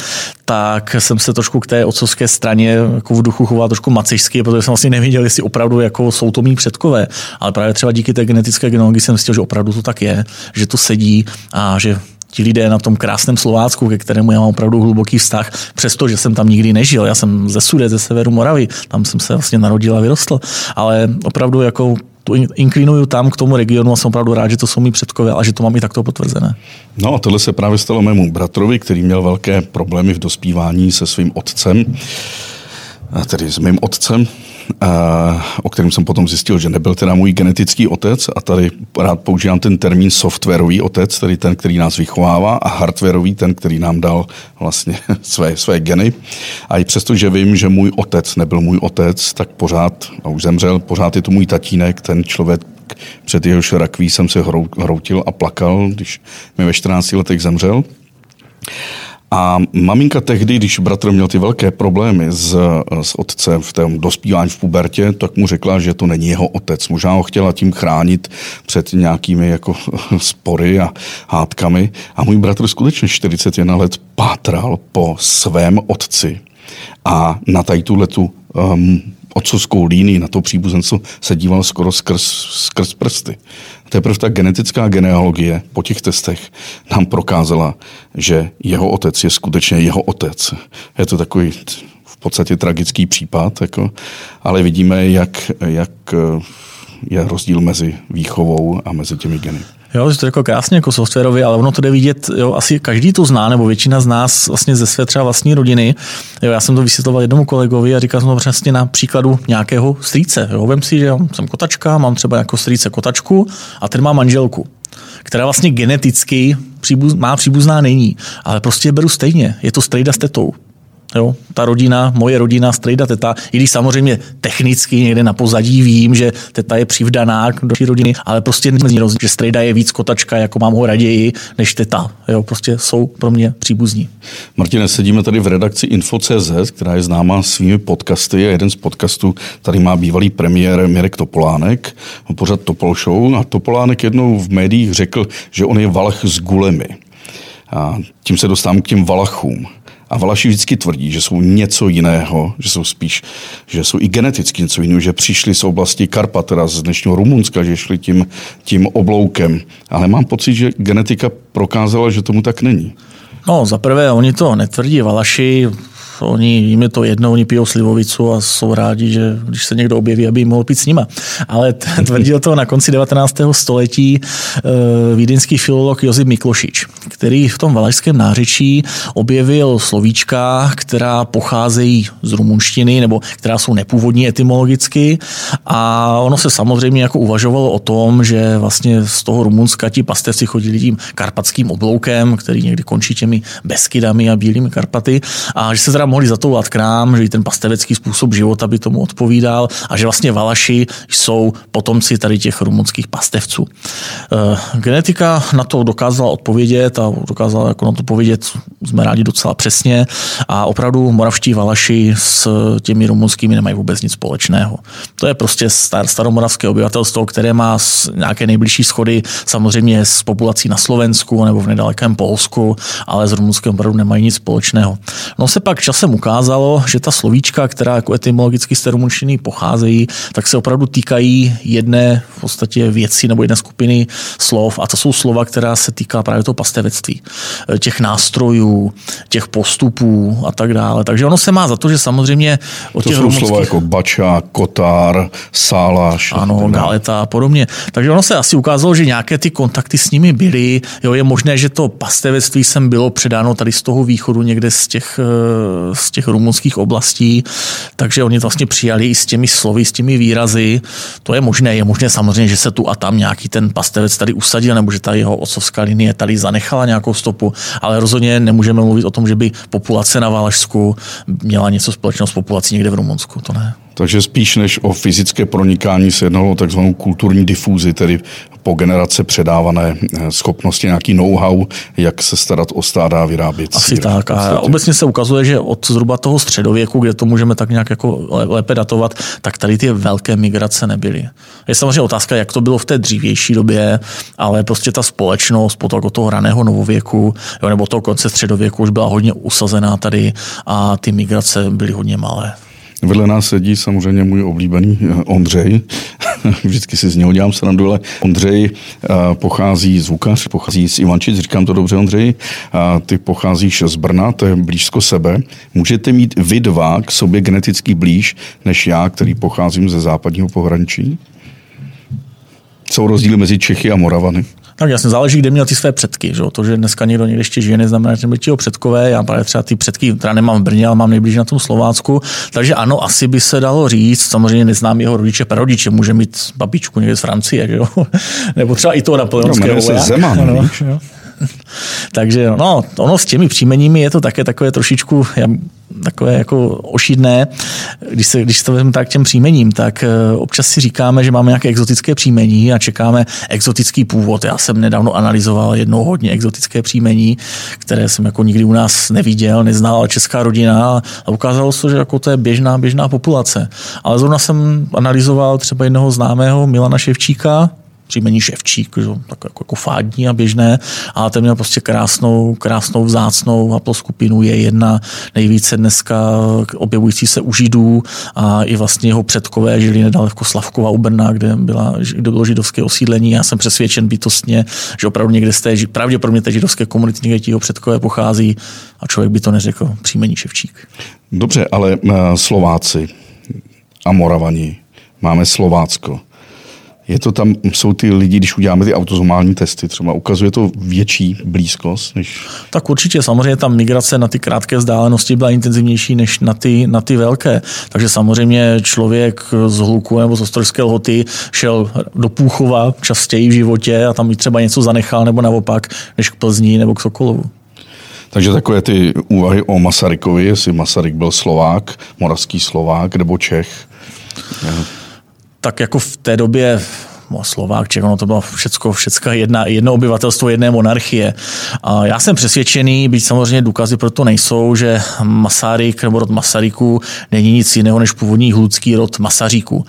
tak jsem se trošku k té otcovské straně jako v duchu choval trošku macešsky, protože jsem vlastně nevěděl, jestli opravdu jako jsou to mý předkové. Ale právě třeba díky té genetické genealogii jsem zjistil, že opravdu to tak je, že to sedí a že ti lidé na tom krásném Slovácku, ke kterému já mám opravdu hluboký vztah, přestože jsem tam nikdy nežil. Já jsem ze Sude, ze severu Moravy, tam jsem se vlastně narodil a vyrostl. Ale opravdu jako tu inklinuju tam k tomu regionu a jsem opravdu rád, že to jsou mý předkové a že to mám i takto potvrzené. No a tohle se právě stalo mému bratrovi, který měl velké problémy v dospívání se svým otcem, tedy s mým otcem, o kterém jsem potom zjistil, že nebyl teda můj genetický otec a tady rád používám ten termín softwarový otec, tedy ten, který nás vychovává a hardwarový, ten, který nám dal vlastně své, své geny. A i přesto, že vím, že můj otec nebyl můj otec, tak pořád, a už zemřel, pořád je to můj tatínek, ten člověk, před jehož rakví jsem se hroutil a plakal, když mi ve 14 letech zemřel. A maminka tehdy, když bratr měl ty velké problémy s, s otcem v tom dospívání v pubertě, tak mu řekla, že to není jeho otec. Možná ho chtěla tím chránit před nějakými jako spory a hádkami. A můj bratr skutečně 41 let pátral po svém otci. A na tady tu um, otcovskou línii, na to příbuzenstvo se díval skoro skrz, skrz prsty. Teprve ta genetická genealogie po těch testech nám prokázala, že jeho otec je skutečně jeho otec. Je to takový v podstatě tragický případ, jako, ale vidíme, jak, jak je rozdíl mezi výchovou a mezi těmi geny. Jo, že to je jako krásně jako softwarově, ale ono to jde vidět, jo, asi každý to zná, nebo většina z nás vlastně ze své třeba vlastní rodiny. Jo, já jsem to vysvětloval jednomu kolegovi a říkal jsem to přesně na příkladu nějakého strýce. Jo, vem si, že jsem kotačka, mám třeba jako strýce kotačku a ten má manželku která vlastně geneticky příbuz, má příbuzná není, ale prostě je beru stejně. Je to strejda s tetou. Jo, ta rodina, moje rodina, strejda teta, i když samozřejmě technicky někde na pozadí vím, že teta je přivdaná do rodiny, ale prostě není rozdíl, že strejda je víc kotačka, jako mám ho raději, než teta. Jo, prostě jsou pro mě příbuzní. Martine, sedíme tady v redakci Info.cz, která je známá svými podcasty a jeden z podcastů tady má bývalý premiér Mirek Topolánek, pořad Topol Show a Topolánek jednou v médiích řekl, že on je Valach s gulemi. A tím se dostávám k těm Valachům. A Valaši vždycky tvrdí, že jsou něco jiného, že jsou spíš, že jsou i geneticky něco jiného, že přišli z oblasti Karpat, teda z dnešního Rumunska, že šli tím, tím obloukem. Ale mám pocit, že genetika prokázala, že tomu tak není. No, za prvé, oni to netvrdí. Valaši oni, jim je to jedno, oni pijou slivovicu a jsou rádi, že když se někdo objeví, aby jim mohl pít s nima. Ale tvrdil to na konci 19. století uh, vídeňský filolog Josip Miklošič, který v tom valašském nářečí objevil slovíčka, která pocházejí z rumunštiny nebo která jsou nepůvodní etymologicky a ono se samozřejmě jako uvažovalo o tom, že vlastně z toho Rumunska ti pastevci chodili tím karpatským obloukem, který někdy končí těmi Beskydami a Bílými Karpaty a že se teda mohli zatoulat k nám, že i ten pastevecký způsob života by tomu odpovídal a že vlastně Valaši jsou potomci tady těch rumunských pastevců. Eh, genetika na to dokázala odpovědět a dokázala jako na to povědět, jsme rádi docela přesně a opravdu moravští Valaši s těmi rumunskými nemají vůbec nic společného. To je prostě star, staromoravské obyvatelstvo, které má nějaké nejbližší schody samozřejmě s populací na Slovensku nebo v nedalekém Polsku, ale s Rumunskem opravdu nemají nic společného. No se pak časem ukázalo, že ta slovíčka, která jako etymologicky z té rumunštiny pocházejí, tak se opravdu týkají jedné v podstatě věci nebo jedné skupiny slov a to jsou slova, která se týká právě toho pastevectví, těch nástrojů, těch postupů a tak dále. Takže ono se má za to, že samozřejmě o těch to jsou rumunských... slova jako bača, kotár, sáláš. Ano, galeta a podobně. Takže ono se asi ukázalo, že nějaké ty kontakty s nimi byly. Jo, je možné, že to pastevectví sem bylo předáno tady z toho východu někde z těch z těch rumunských oblastí, takže oni vlastně přijali i s těmi slovy, s těmi výrazy. To je možné, je možné samozřejmě, že se tu a tam nějaký ten pastevec tady usadil, nebo že ta jeho otcovská linie tady zanechala nějakou stopu, ale rozhodně nemůžeme mluvit o tom, že by populace na Valašsku měla něco společného s populací někde v Rumunsku, to ne. Takže spíš než o fyzické pronikání se jednalo o takzvanou kulturní difuzi, tedy po generace předávané eh, schopnosti, nějaký know-how, jak se starat o stáda a vyrábět. Asi sír. tak. A obecně se ukazuje, že od zhruba toho středověku, kde to můžeme tak nějak jako lépe datovat, tak tady ty velké migrace nebyly. Je samozřejmě otázka, jak to bylo v té dřívější době, ale prostě ta společnost po toho, toho raného novověku jo, nebo toho konce středověku už byla hodně usazená tady a ty migrace byly hodně malé. Vedle nás sedí samozřejmě můj oblíbený eh, Ondřej. Vždycky si z něho dělám srandu, ale Ondřej eh, pochází zvukař, pochází z Ivančic, říkám to dobře Ondřej, ty pocházíš z Brna, to je blízko sebe. Můžete mít vy dva k sobě geneticky blíž než já, který pocházím ze západního pohraničí? Jsou rozdíly mezi Čechy a Moravany? Tak jasně, záleží, kde měl ty své předky. Že? To, že dneska někdo někde ještě žije, neznamená, že byli předkové. Já právě třeba ty předky, která nemám v Brně, ale mám nejblíž na tom Slovácku. Takže ano, asi by se dalo říct. Samozřejmě neznám jeho rodiče, prarodiče, může mít babičku někde z Francie, že jo? nebo třeba i toho napoleonského. No, se Zeman, no, no. Takže no, ono s těmi příjmeními je to také takové trošičku takové jako ošidné. Když se, když to vezme tak těm příjmením, tak eh, občas si říkáme, že máme nějaké exotické příjmení a čekáme exotický původ. Já jsem nedávno analyzoval jedno hodně exotické příjmení, které jsem jako nikdy u nás neviděl, neznal, ale česká rodina a ukázalo se, že jako to je běžná, běžná populace. Ale zrovna jsem analyzoval třeba jednoho známého Milana Ševčíka, příjmení Ševčík, že? tak jako, jako fádní a běžné, a ten měl prostě krásnou, krásnou vzácnou skupinu je jedna nejvíce dneska objevující se u Židů a i vlastně jeho předkové žili nedaleko Slavkova u Brna, kde, byla, kde bylo židovské osídlení. Já jsem přesvědčen bytostně, že opravdu někde z té, pravděpodobně té židovské komunity někde jeho předkové pochází a člověk by to neřekl příjmení Ševčík. Dobře, ale uh, Slováci a Moravani, máme Slovácko. Je to tam, jsou ty lidi, když uděláme ty autozomální testy, třeba ukazuje to větší blízkost? Než... Tak určitě, samozřejmě ta migrace na ty krátké vzdálenosti byla intenzivnější než na ty, na ty velké. Takže samozřejmě člověk z Hluku nebo z Ostrožské lhoty šel do Půchova častěji v životě a tam i třeba něco zanechal nebo naopak, než k Plzni nebo k Sokolovu. Takže takové ty úvahy o Masarykovi, jestli Masaryk byl Slovák, moravský Slovák nebo Čech. Tak jako v té době no, Slovák, Čech, ono to bylo všecko, všecko jedna, jedno obyvatelstvo jedné monarchie. A já jsem přesvědčený, byť samozřejmě důkazy pro to nejsou, že Masaryk nebo rod Masaryku není nic jiného než původní hludský rod Masaříku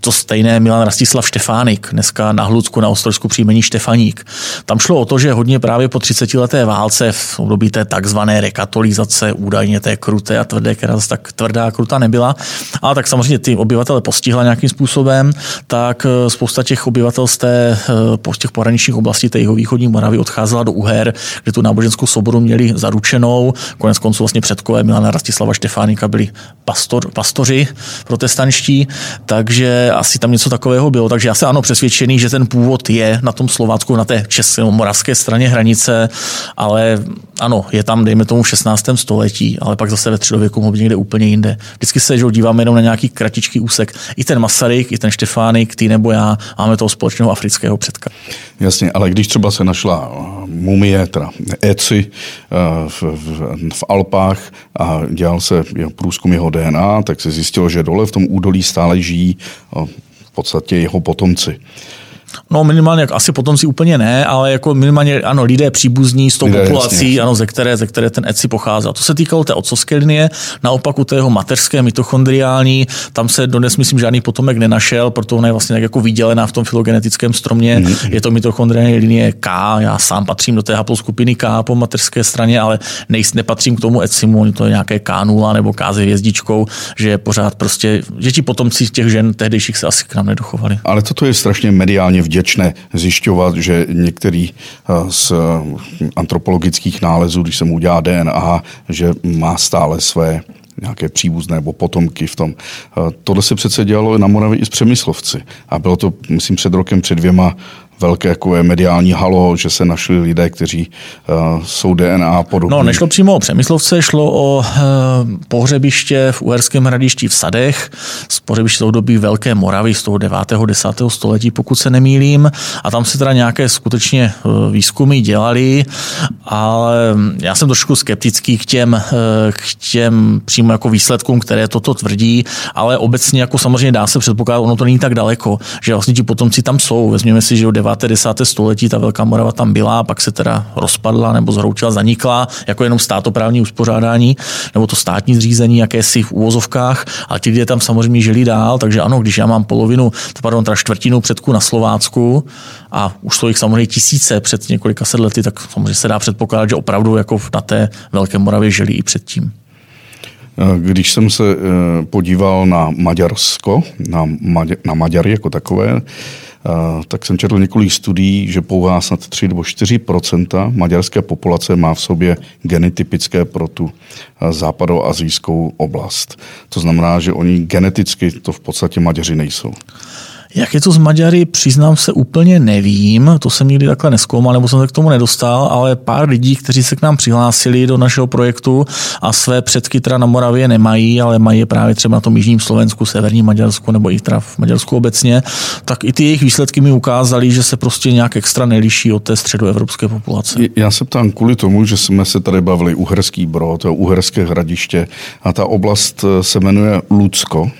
to stejné Milan Rastislav Štefánik, dneska na Hludsku na Ostrožsku příjmení Štefaník. Tam šlo o to, že hodně právě po 30 leté válce v období té takzvané rekatolizace, údajně té kruté a tvrdé, která zase tak tvrdá a krutá nebyla, ale tak samozřejmě ty obyvatele postihla nějakým způsobem, tak eh, spousta těch obyvatel z té, eh, po těch pohraničních oblastí té jeho východní Moravy odcházela do Uher, kde tu náboženskou svobodu měli zaručenou. Konec konců vlastně předkové Milana Rastislava Štefánika byli pastor, pastoři protestančtí, takže asi tam něco takového bylo. Takže já jsem ano přesvědčený, že ten původ je na tom Slovácku, na té české, moravské straně hranice, ale ano, je tam, dejme tomu, v 16. století, ale pak zase ve středověku mohl někde úplně jinde. Vždycky se že díváme jenom na nějaký kratičký úsek. I ten Masaryk, i ten Štefánik, ty nebo já, máme toho společného afrického předka. Jasně, ale když třeba se našla mumie, teda Eci uh, v, v, v Alpách a dělal se průzkum jeho DNA, tak se zjistilo, že dole v tom údolí stále žijí uh, v podstatě jeho potomci. No minimálně, asi potomci úplně ne, ale jako minimálně ano, lidé příbuzní s tou lidé, populací, jasně. ano, ze které, ze které ten ECI pochází. To se týkalo té otcovské linie, naopak u tého mateřské mitochondriální, tam se dodnes, myslím, žádný potomek nenašel, proto ona je vlastně tak jako vydělená v tom filogenetickém stromě. Mm-hmm. Je to mitochondriální linie K, já sám patřím do té haploskupiny K po mateřské straně, ale nejs, nepatřím k tomu ECIMu, to je nějaké K0 nebo K s hvězdičkou, že je pořád prostě, že ti potomci těch žen tehdejších se asi k nám nedochovali. Ale toto je strašně mediálně poměrně vděčné zjišťovat, že některý eh, z antropologických nálezů, když se mu udělá DNA, že má stále své nějaké příbuzné nebo potomky v tom. Eh, tohle se přece dělalo na Moravě i s Přemyslovci. A bylo to, myslím, před rokem, před dvěma velké jako je mediální halo, že se našli lidé, kteří uh, jsou DNA podobní. No, nešlo přímo o Přemyslovce, šlo o uh, pohřebiště v Uherském hradišti v Sadech, z pohřebiště toho doby Velké Moravy z toho 9. 10. století, pokud se nemýlím. A tam se teda nějaké skutečně uh, výzkumy dělali, ale já jsem trošku skeptický k těm, uh, k těm přímo jako výsledkům, které toto tvrdí, ale obecně jako samozřejmě dá se předpokládat, ono to není tak daleko, že vlastně ti potomci tam jsou. Vezměme si, že od 9. 10. století ta Velká Morava tam byla, pak se teda rozpadla nebo zhroutila, zanikla jako jenom státoprávní uspořádání nebo to státní zřízení, jakési v úvozovkách, ale ti lidé tam samozřejmě žili dál, takže ano, když já mám polovinu, pardon, teda čtvrtinu předků na Slovácku a už jsou jich samozřejmě tisíce před několika set lety, tak samozřejmě se dá předpokládat, že opravdu jako na té Velké Moravě žili i předtím. Když jsem se eh, podíval na Maďarsko, na, Maďar, na Maďary jako takové, tak jsem četl několik studií, že pouhá snad 3 nebo 4% maďarské populace má v sobě geny typické pro tu západoazijskou oblast. To znamená, že oni geneticky to v podstatě Maďaři nejsou. Jak je to s Maďary, přiznám se úplně nevím, to jsem nikdy takhle neskoumal, nebo jsem se k tomu nedostal, ale pár lidí, kteří se k nám přihlásili do našeho projektu a své předky teda na Moravě nemají, ale mají je právě třeba na tom jižním Slovensku, severním Maďarsku nebo i teda v Maďarsku obecně, tak i ty jejich výsledky mi ukázaly, že se prostě nějak extra neliší od té středoevropské populace. Já se ptám kvůli tomu, že jsme se tady bavili Uherský brod, Uherské hradiště a ta oblast se jmenuje Lucko.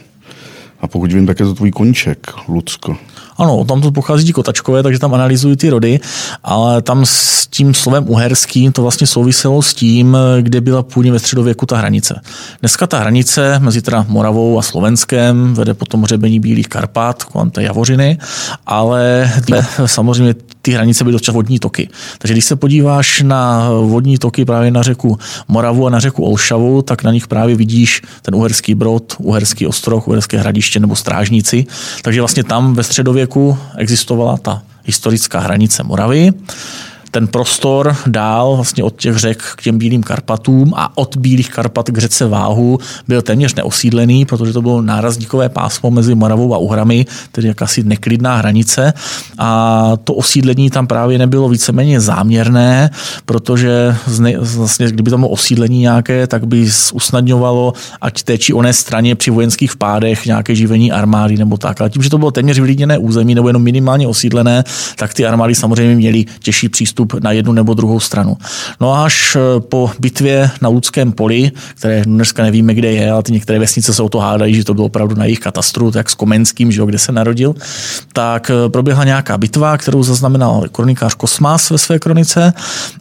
A pokud vím, tak je to tvůj koníček, Lucko. Ano, tam to pochází ti kotačkové, takže tam analyzují ty rody, ale tam s tím slovem uherským to vlastně souviselo s tím, kde byla původně ve středověku ta hranice. Dneska ta hranice mezi teda Moravou a Slovenskem vede potom hřebení Bílých Karpat, kolem té Javořiny, ale samozřejmě ty hranice byly dočas vodní toky. Takže když se podíváš na vodní toky právě na řeku Moravu a na řeku Olšavu, tak na nich právě vidíš ten Uherský brod, Uherský ostrov, Uherské hradiště nebo strážníci. Takže vlastně tam ve středověku existovala ta historická hranice Moravy ten prostor dál vlastně od těch řek k těm Bílým Karpatům a od Bílých Karpat k řece Váhu byl téměř neosídlený, protože to bylo nárazníkové pásmo mezi Moravou a Uhrami, tedy jakási neklidná hranice. A to osídlení tam právě nebylo víceméně záměrné, protože vlastně, kdyby tam bylo osídlení nějaké, tak by usnadňovalo ať té či oné straně při vojenských vpádech nějaké živení armády nebo tak. Ale tím, že to bylo téměř vylidněné území nebo jenom minimálně osídlené, tak ty armády samozřejmě měly těžší přístup přístup na jednu nebo druhou stranu. No a až eh, po bitvě na Ludském poli, které dneska nevíme, kde je, ale ty některé vesnice se o to hádají, že to bylo opravdu na jejich katastru, tak s Komenským, že jo, kde se narodil, tak eh, proběhla nějaká bitva, kterou zaznamenal kronikář Kosmas ve své kronice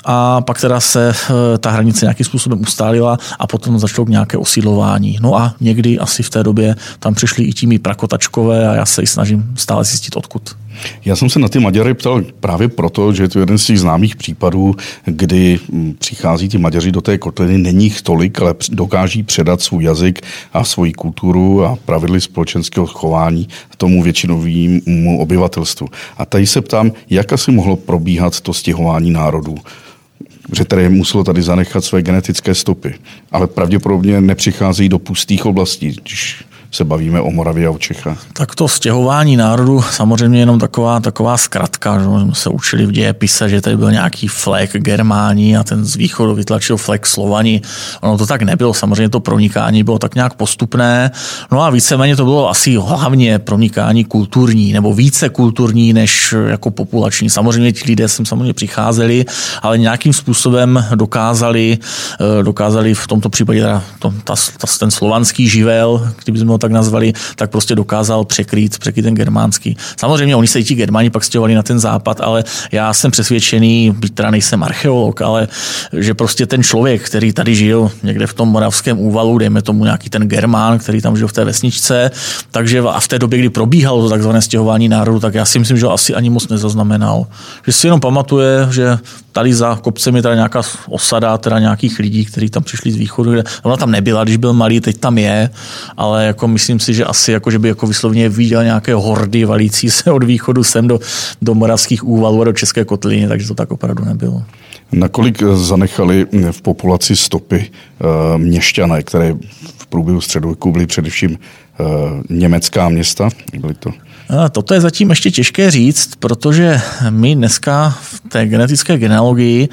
a pak teda se eh, ta hranice nějakým způsobem ustálila a potom začalo k nějaké osídlování. No a někdy asi v té době tam přišli i tími prakotačkové a já se i snažím stále zjistit odkud. Já jsem se na ty Maďary ptal právě proto, že je to jeden z těch známých případů, kdy mm, přichází ty Maďaři do té kotliny, není jich tolik, ale dokáží předat svůj jazyk a svoji kulturu a pravidly společenského chování tomu většinovému obyvatelstvu. A tady se ptám, jak asi mohlo probíhat to stěhování národů že tady muselo tady zanechat své genetické stopy. Ale pravděpodobně nepřicházejí do pustých oblastí, když se bavíme o Moravě a o Čechách. Tak to stěhování národu samozřejmě jenom taková, taková zkratka. Že jsme se učili v dějepise, že tady byl nějaký flek Germání a ten z východu vytlačil flek Slovani. Ono to tak nebylo, samozřejmě to pronikání bylo tak nějak postupné. No a víceméně to bylo asi hlavně pronikání kulturní, nebo více kulturní než jako populační. Samozřejmě ti lidé sem samozřejmě přicházeli, ale nějakým způsobem dokázali, eh, dokázali v tomto případě teda to, ta, ta, ten slovanský živel, kdybychom tak nazvali, tak prostě dokázal překrýt, překrýt ten germánský. Samozřejmě oni se i ti germáni pak stěhovali na ten západ, ale já jsem přesvědčený, byť teda nejsem archeolog, ale že prostě ten člověk, který tady žil někde v tom moravském úvalu, dejme tomu nějaký ten germán, který tam žil v té vesničce, takže a v té době, kdy probíhalo to takzvané stěhování národu, tak já si myslím, že ho asi ani moc nezaznamenal. Že si jenom pamatuje, že tady za kopcem je teda nějaká osada teda nějakých lidí, kteří tam přišli z východu. Kde ona tam nebyla, když byl malý, teď tam je, ale jako myslím si, že asi jako, že by jako vyslovně viděl nějaké hordy valící se od východu sem do, do moravských úvalů a do České kotliny, takže to tak opravdu nebylo. Nakolik zanechali v populaci stopy uh, měšťané, které v průběhu středověku byly především německá města? Byly to Toto je zatím ještě těžké říct, protože my dneska v té genetické genealogii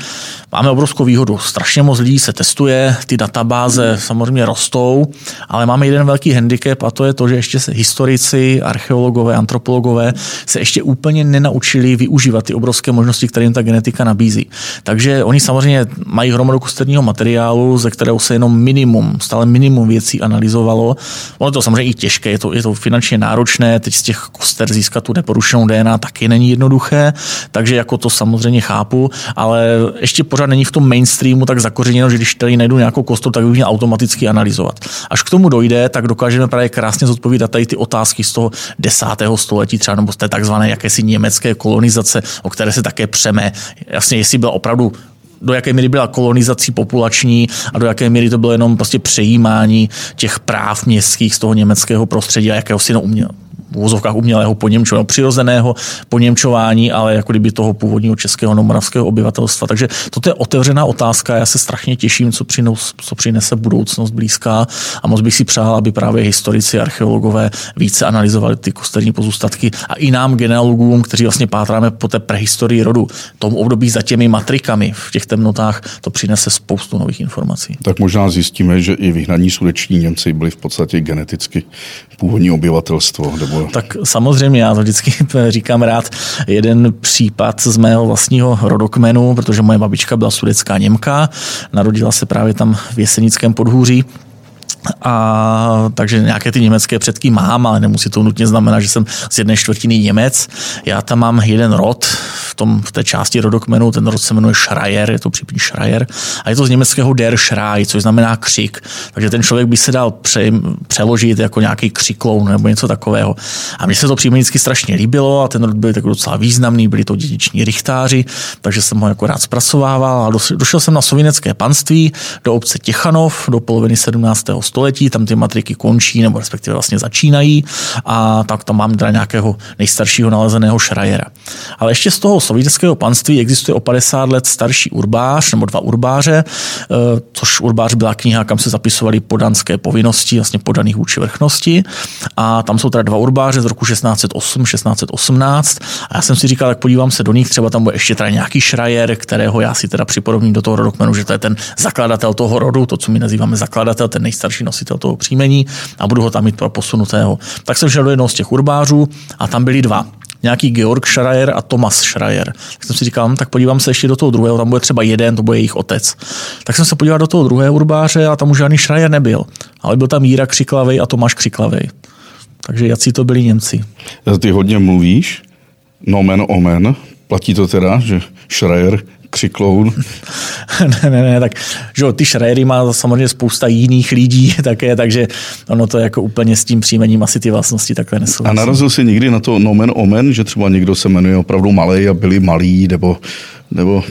máme obrovskou výhodu. Strašně moc lidí se testuje, ty databáze samozřejmě rostou, ale máme jeden velký handicap a to je to, že ještě se historici, archeologové, antropologové se ještě úplně nenaučili využívat ty obrovské možnosti, které jim ta genetika nabízí. Takže oni samozřejmě mají hromadu kosterního materiálu, ze kterého se jenom minimum, stále minimum věcí analyzovalo. Ono to samozřejmě i těžké, je to, je to finančně náročné, teď z těch koster získat tu neporušenou DNA taky není jednoduché, takže jako to samozřejmě chápu, ale ještě pořád není v tom mainstreamu tak zakořeněno, že když tady najdu nějakou kostru, tak bych měl automaticky analyzovat. Až k tomu dojde, tak dokážeme právě krásně zodpovídat tady ty otázky z toho desátého století, třeba nebo z té takzvané jakési německé kolonizace, o které se také přeme. Jasně, jestli byla opravdu do jaké míry byla kolonizací populační a do jaké míry to bylo jenom prostě přejímání těch práv městských z toho německého prostředí a jakého si no uměl, v úvozovkách umělého poněmčování, přirozeného poněmčování, ale jako kdyby toho původního českého nebo moravského obyvatelstva. Takže toto je otevřená otázka. Já se strašně těším, co, přinos, co přinese budoucnost blízká a moc bych si přál, aby právě historici, archeologové více analyzovali ty kosterní pozůstatky a i nám genealogům, kteří vlastně pátráme po té prehistorii rodu, tomu období za těmi matrikami v těch temnotách, to přinese spoustu nových informací. Tak možná zjistíme, že i vyhnaní sudeční Němci byli v podstatě geneticky původní obyvatelstvo, nebo tak samozřejmě, já to vždycky říkám rád, jeden případ z mého vlastního rodokmenu, protože moje babička byla sudecká Němka, narodila se právě tam v Jesenickém podhůří, A, takže nějaké ty německé předky mám, ale nemusí to nutně znamenat, že jsem z jedné čtvrtiny Němec. Já tam mám jeden rod tom, v té části rodokmenu, ten rod se jmenuje Schreier, je to případ Schreier, a je to z německého der Schrei, což znamená křik. Takže ten člověk by se dal pře, přeložit jako nějaký křikloun nebo něco takového. A mně se to příjmení strašně líbilo a ten rod byl tak docela významný, byli to dědiční richtáři, takže jsem ho jako rád zpracovával a došel jsem na sovinecké panství do obce Těchanov do poloviny 17. století, tam ty matriky končí nebo respektive vlastně začínají a tak tam mám teda nějakého nejstaršího nalezeného šrajera. Ale ještě z toho sovětského panství existuje o 50 let starší urbář nebo dva urbáře, eh, což urbář byla kniha, kam se zapisovaly podanské povinnosti, vlastně podaných vůči vrchnosti. A tam jsou teda dva urbáře z roku 1608, 1618. A já jsem si říkal, tak podívám se do nich, třeba tam bude ještě teda nějaký šrajer, kterého já si teda připodobním do toho rodokmenu, že to je ten zakladatel toho rodu, to, co my nazýváme zakladatel, ten nejstarší nositel toho příjmení a budu ho tam mít pro posunutého. Tak jsem šel do jednoho z těch urbářů a tam byli dva nějaký Georg Schreier a Thomas Schreier. Tak jsem si říkal, hm, tak podívám se ještě do toho druhého, tam bude třeba jeden, to bude jejich otec. Tak jsem se podíval do toho druhého urbáře a tam už žádný Schreier nebyl. Ale byl tam Jíra Křiklavej a Tomáš Křiklavej. Takže jací to byli Němci. Ty hodně mluvíš, nomen omen, platí to teda, že Schreier křikloun. ne, ne, ne, tak že ty šréry má samozřejmě spousta jiných lidí také, takže ono to jako úplně s tím příjmením asi ty vlastnosti takhle nesouvisí. A narazil si někdy na to nomen omen, že třeba někdo se jmenuje opravdu malý a byli malí, nebo, nebo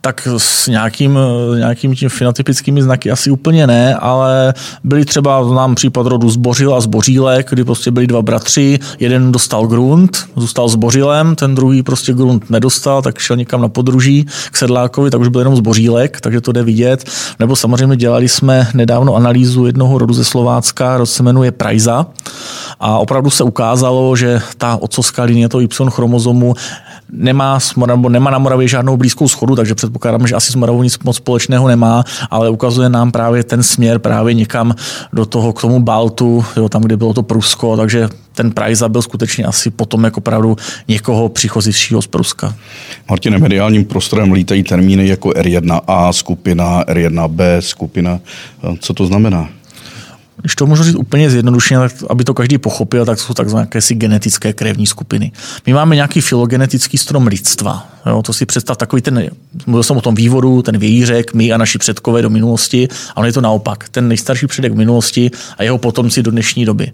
tak s nějakým, nějakým tím fenotypickými znaky asi úplně ne, ale byli třeba, znám případ rodu Zbořil a Zbořílek, kdy prostě byli dva bratři, jeden dostal grunt, zůstal Zbořilem, ten druhý prostě grunt nedostal, tak šel někam na podruží k sedlákovi, tak už byl jenom Zbořílek, takže to jde vidět. Nebo samozřejmě dělali jsme nedávno analýzu jednoho rodu ze Slovácka, rod se jmenuje Prajza a opravdu se ukázalo, že ta otcovská linie toho Y chromozomu nemá, nebo nemá na Moravě žádnou blízkou schodu, takže předpokládám, že asi s Moravou nic moc společného nemá, ale ukazuje nám právě ten směr právě někam do toho, k tomu Baltu, jo, tam, kde bylo to Prusko, takže ten Prajza byl skutečně asi potom jako opravdu někoho přichozivšího z Pruska. Martine, mediálním prostorem lítají termíny jako R1A skupina, R1B skupina. Co to znamená? Když to můžu říct úplně zjednodušeně, tak aby to každý pochopil, tak jsou takzvané jakési genetické krevní skupiny. My máme nějaký filogenetický strom lidstva. Jo, to si představ takový ten, mluvil jsem o tom vývodu, ten vějířek, my a naši předkové do minulosti, a on je to naopak. Ten nejstarší předek minulosti a jeho potomci do dnešní doby.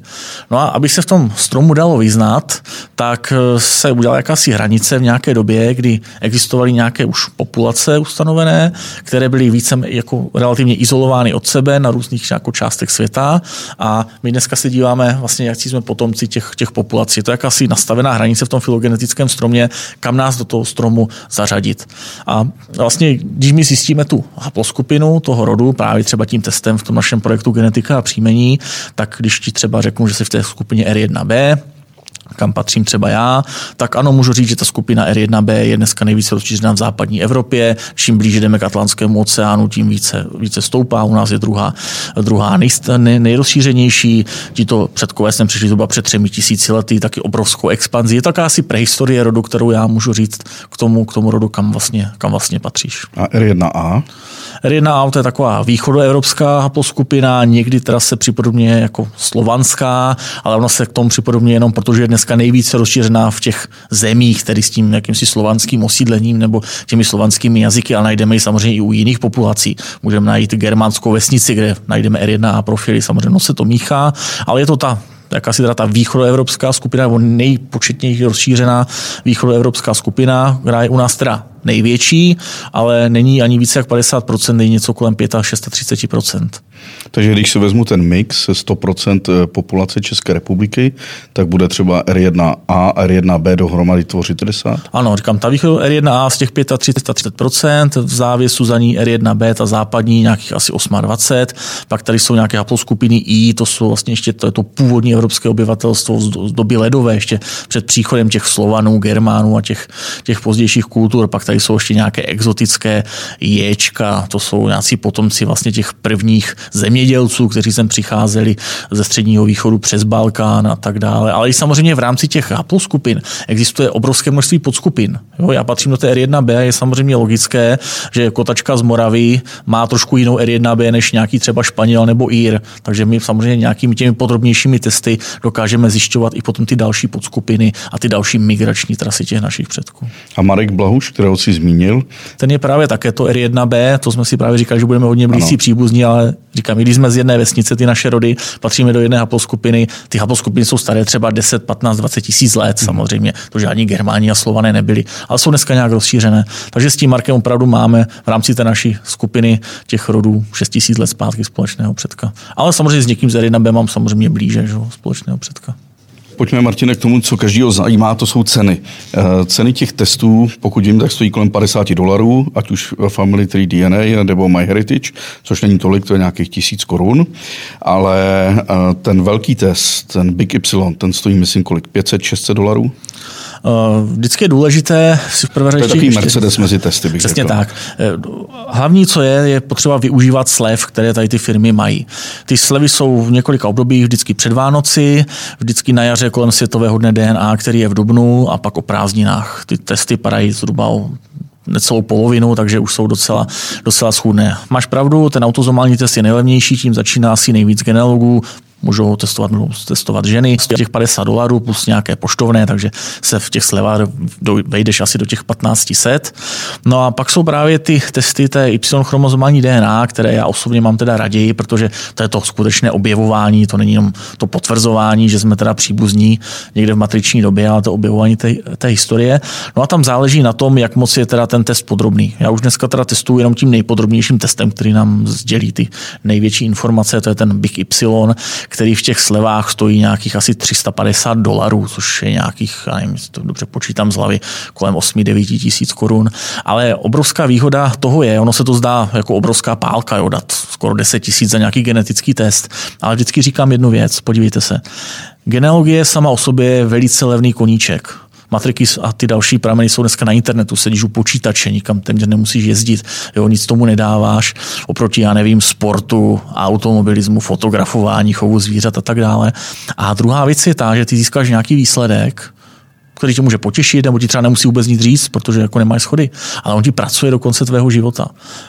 No a aby se v tom stromu dalo vyznat, tak se udělala jakási hranice v nějaké době, kdy existovaly nějaké už populace ustanovené, které byly více jako relativně izolovány od sebe na různých jako částech světa a my dneska se díváme vlastně, jak jsme potomci těch, těch populací. To je jakási nastavená hranice v tom filogenetickém stromě, kam nás do toho stromu zařadit. A vlastně, když my zjistíme tu haploskupinu toho rodu, právě třeba tím testem v tom našem projektu genetika a příjmení, tak když ti třeba řeknu, že jsi v té skupině R1b, kam patřím třeba já, tak ano, můžu říct, že ta skupina R1B je dneska nejvíce rozšířená v západní Evropě. Čím blíže jdeme k Atlantskému oceánu, tím více, více stoupá. U nás je druhá, druhá nej, nej, nejrozšířenější. Tito předkové jsem přišli zhruba před třemi tisíci lety, taky obrovskou expanzi. Je to asi prehistorie rodu, kterou já můžu říct k tomu, k tomu rodu, kam vlastně, kam vlastně patříš. A R1A? R1A to je taková východoevropská poskupina, někdy teda se připodobně jako slovanská, ale ona se k tomu připodobně jenom protože je dneska nejvíce rozšířená v těch zemích, tedy s tím jakýmsi slovanským osídlením nebo těmi slovanskými jazyky, ale najdeme ji samozřejmě i u jiných populací. Můžeme najít germánskou vesnici, kde najdeme R1A profily, samozřejmě no se to míchá, ale je to ta jakási teda ta východoevropská skupina, nebo nejpočetněji rozšířená východoevropská skupina, která je u nás teda největší, ale není ani více jak 50%, není něco kolem 35-36%. Takže když si vezmu ten mix 100% eh, populace České republiky, tak bude třeba R1A a R1B dohromady tvořit 60? Ano, říkám, ta východ R1A z těch 35-30%, v závěsu za ní R1B, ta západní nějakých asi 28, pak tady jsou nějaké haploskupiny I, to jsou vlastně ještě to, je to původní evropské obyvatelstvo z doby ledové, ještě před příchodem těch Slovanů, Germánů a těch, těch pozdějších kultur, pak tady tady jsou ještě nějaké exotické ječka, to jsou nějací potomci vlastně těch prvních zemědělců, kteří sem přicházeli ze středního východu přes Balkán a tak dále. Ale i samozřejmě v rámci těch haploskupin existuje obrovské množství podskupin. Jo, já patřím do té R1B, je samozřejmě logické, že kotačka z Moravy má trošku jinou R1B než nějaký třeba Španěl nebo Ír, takže my samozřejmě nějakými těmi podrobnějšími testy dokážeme zjišťovat i potom ty další podskupiny a ty další migrační trasy těch našich předků. A Marek Blahuš, kterého si zmínil? Ten je právě také to R1B, to jsme si právě říkali, že budeme hodně blízcí příbuzní, ale říkám, když jsme z jedné vesnice, ty naše rody, patříme do jedné haploskupiny, ty haploskupiny jsou staré třeba 10, 15, 20 tisíc let hmm. samozřejmě, to žádní Germáni a Slované nebyli, ale jsou dneska nějak rozšířené. Takže s tím Markem opravdu máme v rámci té naší skupiny těch rodů 6 tisíc let zpátky společného předka. Ale samozřejmě s někým z R1B mám samozřejmě blíže, že, společného předka. Pojďme, Martine, k tomu, co každýho zajímá, to jsou ceny. Eh, ceny těch testů, pokud vím, tak stojí kolem 50 dolarů, ať už Family Tree DNA nebo MyHeritage, což není tolik, to je nějakých tisíc korun, ale eh, ten velký test, ten Big Y, ten stojí, myslím, kolik? 500-600 dolarů? Eh, vždycky je důležité si v prvé řeči... To je takový Mercedes mezi testy, bych Přesně řekl. tak. Hlavní, co je, je potřeba využívat slev, které tady ty firmy mají. Ty slevy jsou v několika obdobích, vždycky před Vánoci, vždycky na jaře kolem Světového dne DNA, který je v Dubnu a pak o prázdninách. Ty testy padají zhruba o necelou polovinu, takže už jsou docela, docela schůdné. Máš pravdu, ten autozomální test je nejlevnější, tím začíná asi nejvíc genealogů, můžou testovat, můžou testovat ženy, z těch 50 dolarů plus nějaké poštovné, takže se v těch slevách vejdeš asi do těch 1500. No a pak jsou právě ty testy té Y-chromozomální DNA, které já osobně mám teda raději, protože to je to skutečné objevování, to není jenom to potvrzování, že jsme teda příbuzní někde v matriční době, ale to objevování té, té historie. No a tam záleží na tom, jak moc je teda ten test podrobný. Já už dneska teda testuji jenom tím nejpodrobnějším testem, který nám sdělí ty největší informace, to je ten Big Y, který v těch slevách stojí nějakých asi 350 dolarů, což je nějakých, já nevím, to dobře počítám z hlavy, kolem 8-9 tisíc korun. Ale obrovská výhoda toho je, ono se to zdá jako obrovská pálka, jo, dát skoro 10 tisíc za nějaký genetický test. Ale vždycky říkám jednu věc, podívejte se. Genealogie sama o sobě je velice levný koníček matriky a ty další prameny jsou dneska na internetu, sedíš u počítače, nikam téměř nemusíš jezdit, jo, nic tomu nedáváš, oproti, já nevím, sportu, automobilismu, fotografování, chovu zvířat a tak dále. A druhá věc je ta, že ty získáš nějaký výsledek, který tě může potěšit, nebo ti třeba nemusí vůbec nic říct, protože jako nemáš schody, ale on ti pracuje do konce tvého života.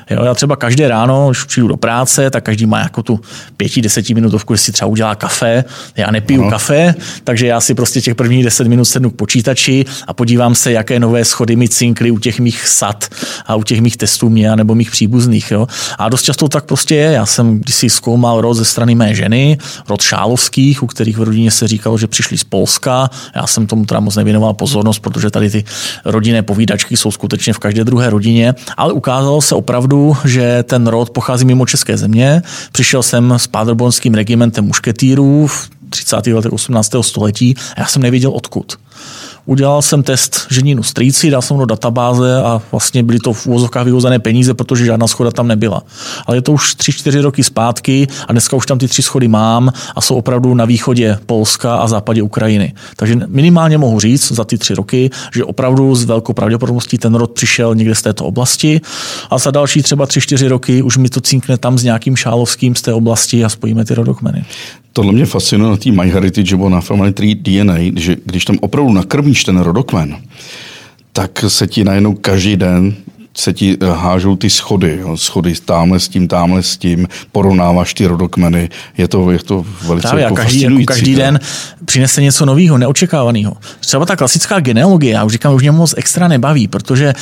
Jo, já třeba každé ráno, když přijdu do práce, tak každý má jako tu pěti, deseti minutovku, že si třeba udělá kafe. Já nepiju no. kafe, takže já si prostě těch prvních deset minut sednu k počítači a podívám se, jaké nové schody mi cinkly u těch mých sad a u těch mých testů mě nebo mých příbuzných. Jo. A dost často tak prostě je. Já jsem kdysi zkoumal rod ze strany mé ženy, rod Šálovských, u kterých v rodině se říkalo, že přišli z Polska. Já jsem tomu teda moc nevěnoval věnoval pozornost, protože tady ty rodinné povídačky jsou skutečně v každé druhé rodině, ale ukázalo se opravdu, že ten rod pochází mimo české země. Přišel jsem s pádrobonským regimentem mušketýrů 30. letech 18. století a já jsem nevěděl odkud. Udělal jsem test ženinu strýci, dal jsem do databáze a vlastně byly to v úvozovkách vyhozené peníze, protože žádná schoda tam nebyla. Ale je to už 3-4 roky zpátky a dneska už tam ty tři schody mám a jsou opravdu na východě Polska a západě Ukrajiny. Takže minimálně mohu říct za ty tři roky, že opravdu s velkou pravděpodobností ten rod přišel někde z této oblasti a za další třeba 3-4 roky už mi to cinkne tam s nějakým šálovským z té oblasti a spojíme ty rodokmeny. Tohle mě fascinuje na té MyHeritage nebo na Family Tree DNA, že když tam opravdu nakrmíš ten rodokmen, tak se ti najednou každý den se ti eh, hážou ty schody, jo, schody tamhle s tím, tamhle s tím, porovnáváš ty rodokmeny, je to, je to velice Právě, jako každý, jako každý den přinese něco nového, neočekávaného. Třeba ta klasická genealogie, já už říkám, už mě moc extra nebaví, protože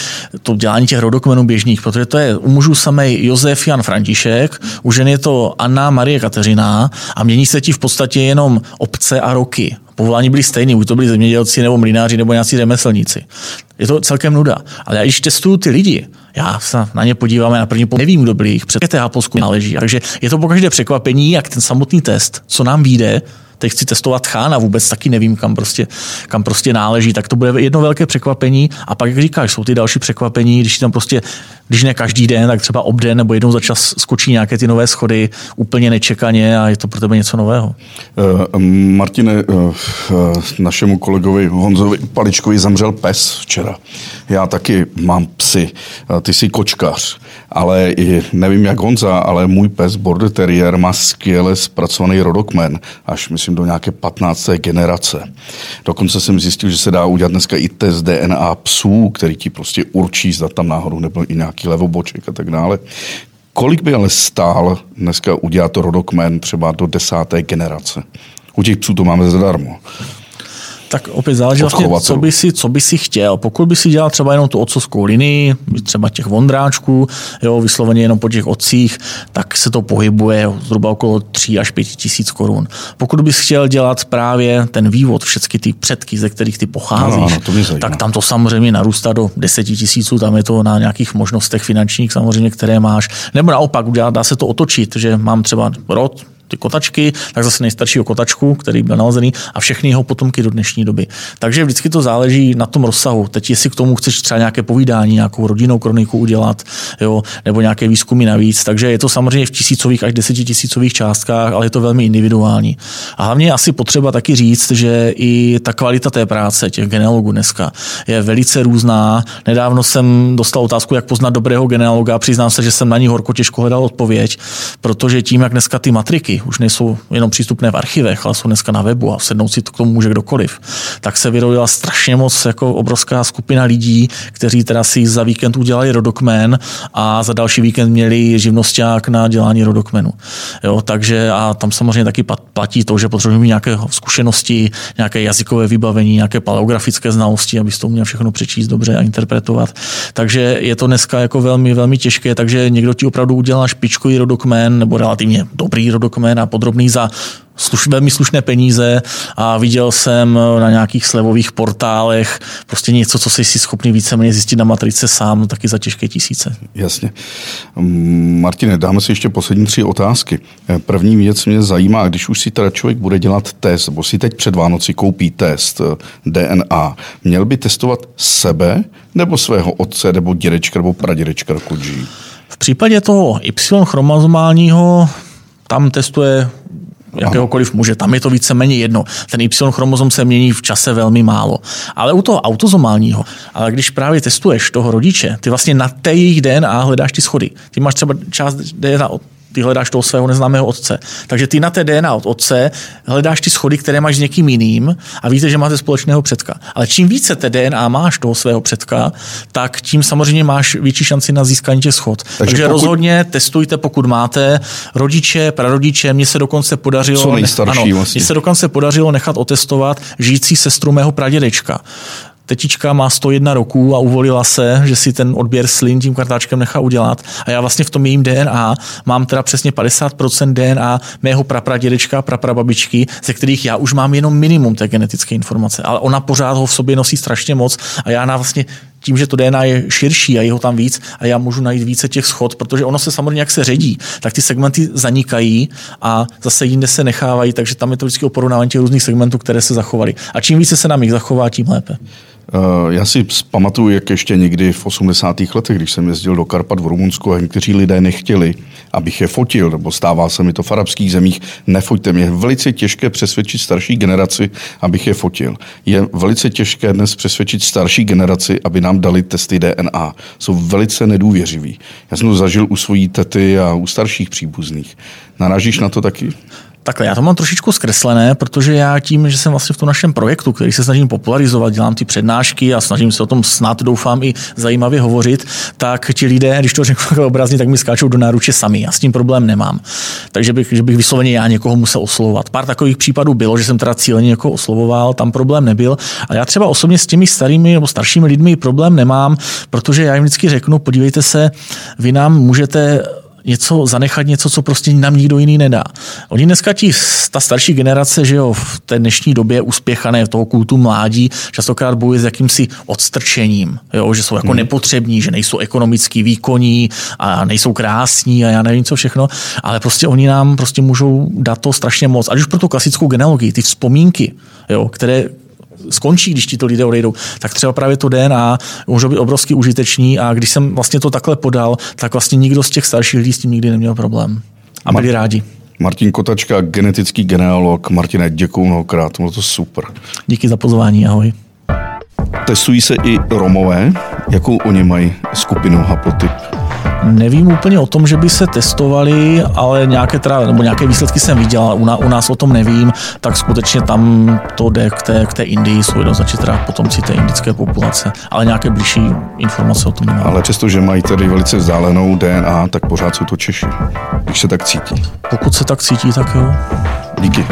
to dělání těch rodokmenů běžných, protože to je u mužů samej Josef Jan František, u žen je to Anna Marie Kateřina a mění se ti v podstatě jenom obce a roky povolání byly stejné, buď to byli zemědělci nebo mlináři nebo nějací řemeslníci. Je to celkem nuda. Ale já když testuju ty lidi, já se na ně podívám na první pohled, nevím, kdo byli jich před Polsku náleží. Takže je to pokaždé překvapení, jak ten samotný test, co nám vyjde, teď chci testovat chána, vůbec taky nevím, kam prostě, kam prostě náleží, tak to bude jedno velké překvapení. A pak, jak říkáš, jsou ty další překvapení, když tam prostě, když ne každý den, tak třeba obden nebo jednou za čas skočí nějaké ty nové schody úplně nečekaně a je to pro tebe něco nového. Uh, Martine, uh, našemu kolegovi Honzovi Paličkovi zemřel pes včera. Já taky mám psy. Ty jsi kočkař, ale nevím jak Honza, ale můj pes Border Terrier má skvěle zpracovaný rodokmen, až myslím do nějaké 15. generace. Dokonce jsem zjistil, že se dá udělat dneska i test DNA psů, který ti prostě určí, zda tam náhodou nebyl i nějaký levoboček a tak dále. Kolik by ale stál dneska udělat rodokmen třeba do desáté generace? U těch psů to máme zadarmo. Tak opět záleží vlastně, co by, si, co by si chtěl. Pokud by si dělal třeba jenom tu otcovskou linii, třeba těch vondráčků, jo, vysloveně jenom po těch otcích, tak se to pohybuje zhruba okolo 3 až 5 tisíc korun. Pokud bys chtěl dělat právě ten vývod, všechny ty předky, ze kterých ty pocházíš, no, no, tak tam to samozřejmě narůstá do 10 tisíců, tam je to na nějakých možnostech finančních samozřejmě, které máš. Nebo naopak, dá se to otočit, že mám třeba rod, ty kotačky, tak zase nejstaršího kotačku, který byl nalezený a všechny jeho potomky do dnešní doby. Takže vždycky to záleží na tom rozsahu. Teď, jestli k tomu chceš třeba nějaké povídání, nějakou rodinnou kroniku udělat, jo, nebo nějaké výzkumy navíc. Takže je to samozřejmě v tisícových až desetitisícových částkách, ale je to velmi individuální. A hlavně asi potřeba taky říct, že i ta kvalita té práce těch genealogů dneska je velice různá. Nedávno jsem dostal otázku, jak poznat dobrého genealoga. Přiznám se, že jsem na ní horko těžko hledal odpověď, protože tím, jak dneska ty matriky už nejsou jenom přístupné v archivech, ale jsou dneska na webu a sednout si to k tomu může kdokoliv, tak se vyrojila strašně moc jako obrovská skupina lidí, kteří teda si za víkend udělali rodokmen a za další víkend měli živnosták na dělání rodokmenu. Jo, takže a tam samozřejmě taky platí to, že potřebujeme mít nějaké zkušenosti, nějaké jazykové vybavení, nějaké paleografické znalosti, aby to měl všechno přečíst dobře a interpretovat. Takže je to dneska jako velmi, velmi těžké, takže někdo ti opravdu udělá špičkový rodokmen nebo relativně dobrý rodokmen a podrobný za sluš, velmi slušné peníze a viděl jsem na nějakých slevových portálech prostě něco, co jsi si schopný víceméně zjistit na matrice sám, no taky za těžké tisíce. Jasně. Mm, Martine, dáme si ještě poslední tři otázky. První věc mě zajímá, když už si teda člověk bude dělat test, nebo si teď před Vánoci koupí test eh, DNA, měl by testovat sebe nebo svého otce, nebo dědečka, nebo pradědečka kodží? V případě toho Y chromozomálního tam testuje jakéhokoliv muže. Tam je to víceméně jedno. Ten Y chromozom se mění v čase velmi málo. Ale u toho autozomálního, ale když právě testuješ toho rodiče, ty vlastně na té jejich DNA hledáš ty schody. Ty máš třeba část DNA ty hledáš toho svého neznámého otce. Takže ty na té DNA od otce hledáš ty schody, které máš s někým jiným a víte, že máte společného předka. Ale čím více té DNA máš toho svého předka, tak tím samozřejmě máš větší šanci na získání těch schod. Takže, Takže pokud... rozhodně testujte, pokud máte rodiče, prarodiče. Mně se dokonce podařilo, Co nejstarší ano, vlastně. Mně se dokonce podařilo nechat otestovat žijící sestru mého pradědečka tetička má 101 roků a uvolila se, že si ten odběr slin tím kartáčkem nechá udělat. A já vlastně v tom jejím DNA mám teda přesně 50% DNA mého prapradědečka, praprababičky, ze kterých já už mám jenom minimum té genetické informace. Ale ona pořád ho v sobě nosí strašně moc a já na vlastně tím, že to DNA je širší a je ho tam víc a já můžu najít více těch schod, protože ono se samozřejmě jak se ředí, tak ty segmenty zanikají a zase jinde se nechávají, takže tam je to vždycky o porovnávání těch různých segmentů, které se zachovaly. A čím více se nám jich zachová, tím lépe. Eh, já si pamatuju, jak ještě někdy v 80. letech, když jsem jezdil do Karpat v Rumunsku a někteří lidé nechtěli, abych je fotil, nebo stává se mi to v arabských zemích, nefoťte mě. Je velice těžké přesvědčit starší generaci, abych je fotil. Je velice těžké dnes přesvědčit starší generaci, aby nám dali testy DNA. Jsou velice nedůvěřiví. Já jsem to zažil u svojí tety a u starších příbuzných. Narážíš na to taky? Takhle, já to mám trošičku zkreslené, protože já tím, že jsem vlastně v tom našem projektu, který se snažím popularizovat, dělám ty přednášky a snažím se o tom snad, doufám, i zajímavě hovořit, tak ti lidé, když to řeknu obrazně, tak mi skáčou do náruče sami. Já s tím problém nemám. Takže bych, že bych vysloveně já někoho musel oslovovat. Pár takových případů bylo, že jsem teda cíleně někoho oslovoval, tam problém nebyl. A já třeba osobně s těmi starými nebo staršími lidmi problém nemám, protože já jim vždycky řeknu, podívejte se, vy nám můžete něco, zanechat něco, co prostě nám nikdo jiný nedá. Oni dneska ti, ta starší generace, že jo, v té dnešní době uspěchané toho kultu mládí, častokrát bojuje s jakýmsi odstrčením, jo, že jsou jako hmm. nepotřební, že nejsou ekonomicky výkonní a nejsou krásní a já nevím co všechno, ale prostě oni nám prostě můžou dát to strašně moc. Ať už pro tu klasickou genealogii, ty vzpomínky, jo, které skončí, když ti to lidé odejdou, tak třeba právě to DNA může být obrovsky užitečný a když jsem vlastně to takhle podal, tak vlastně nikdo z těch starších lidí s tím nikdy neměl problém. A byli rádi. Martin Kotačka, genetický genealog. Martine, děkuji mnohokrát, bylo to super. Díky za pozvání, ahoj. Testují se i Romové, jakou oni mají skupinu haplotyp? Nevím úplně o tom, že by se testovali, ale nějaké, teda, nebo nějaké výsledky jsem viděl, u, u nás o tom nevím, tak skutečně tam to jde k té, k té Indii, jsou jednoznačně teda potomci té indické populace, ale nějaké blížší informace o tom nemám. Ale přesto, že mají tedy velice vzdálenou DNA, tak pořád jsou to Češi, když se tak cítí. Pokud se tak cítí, tak jo. Díky.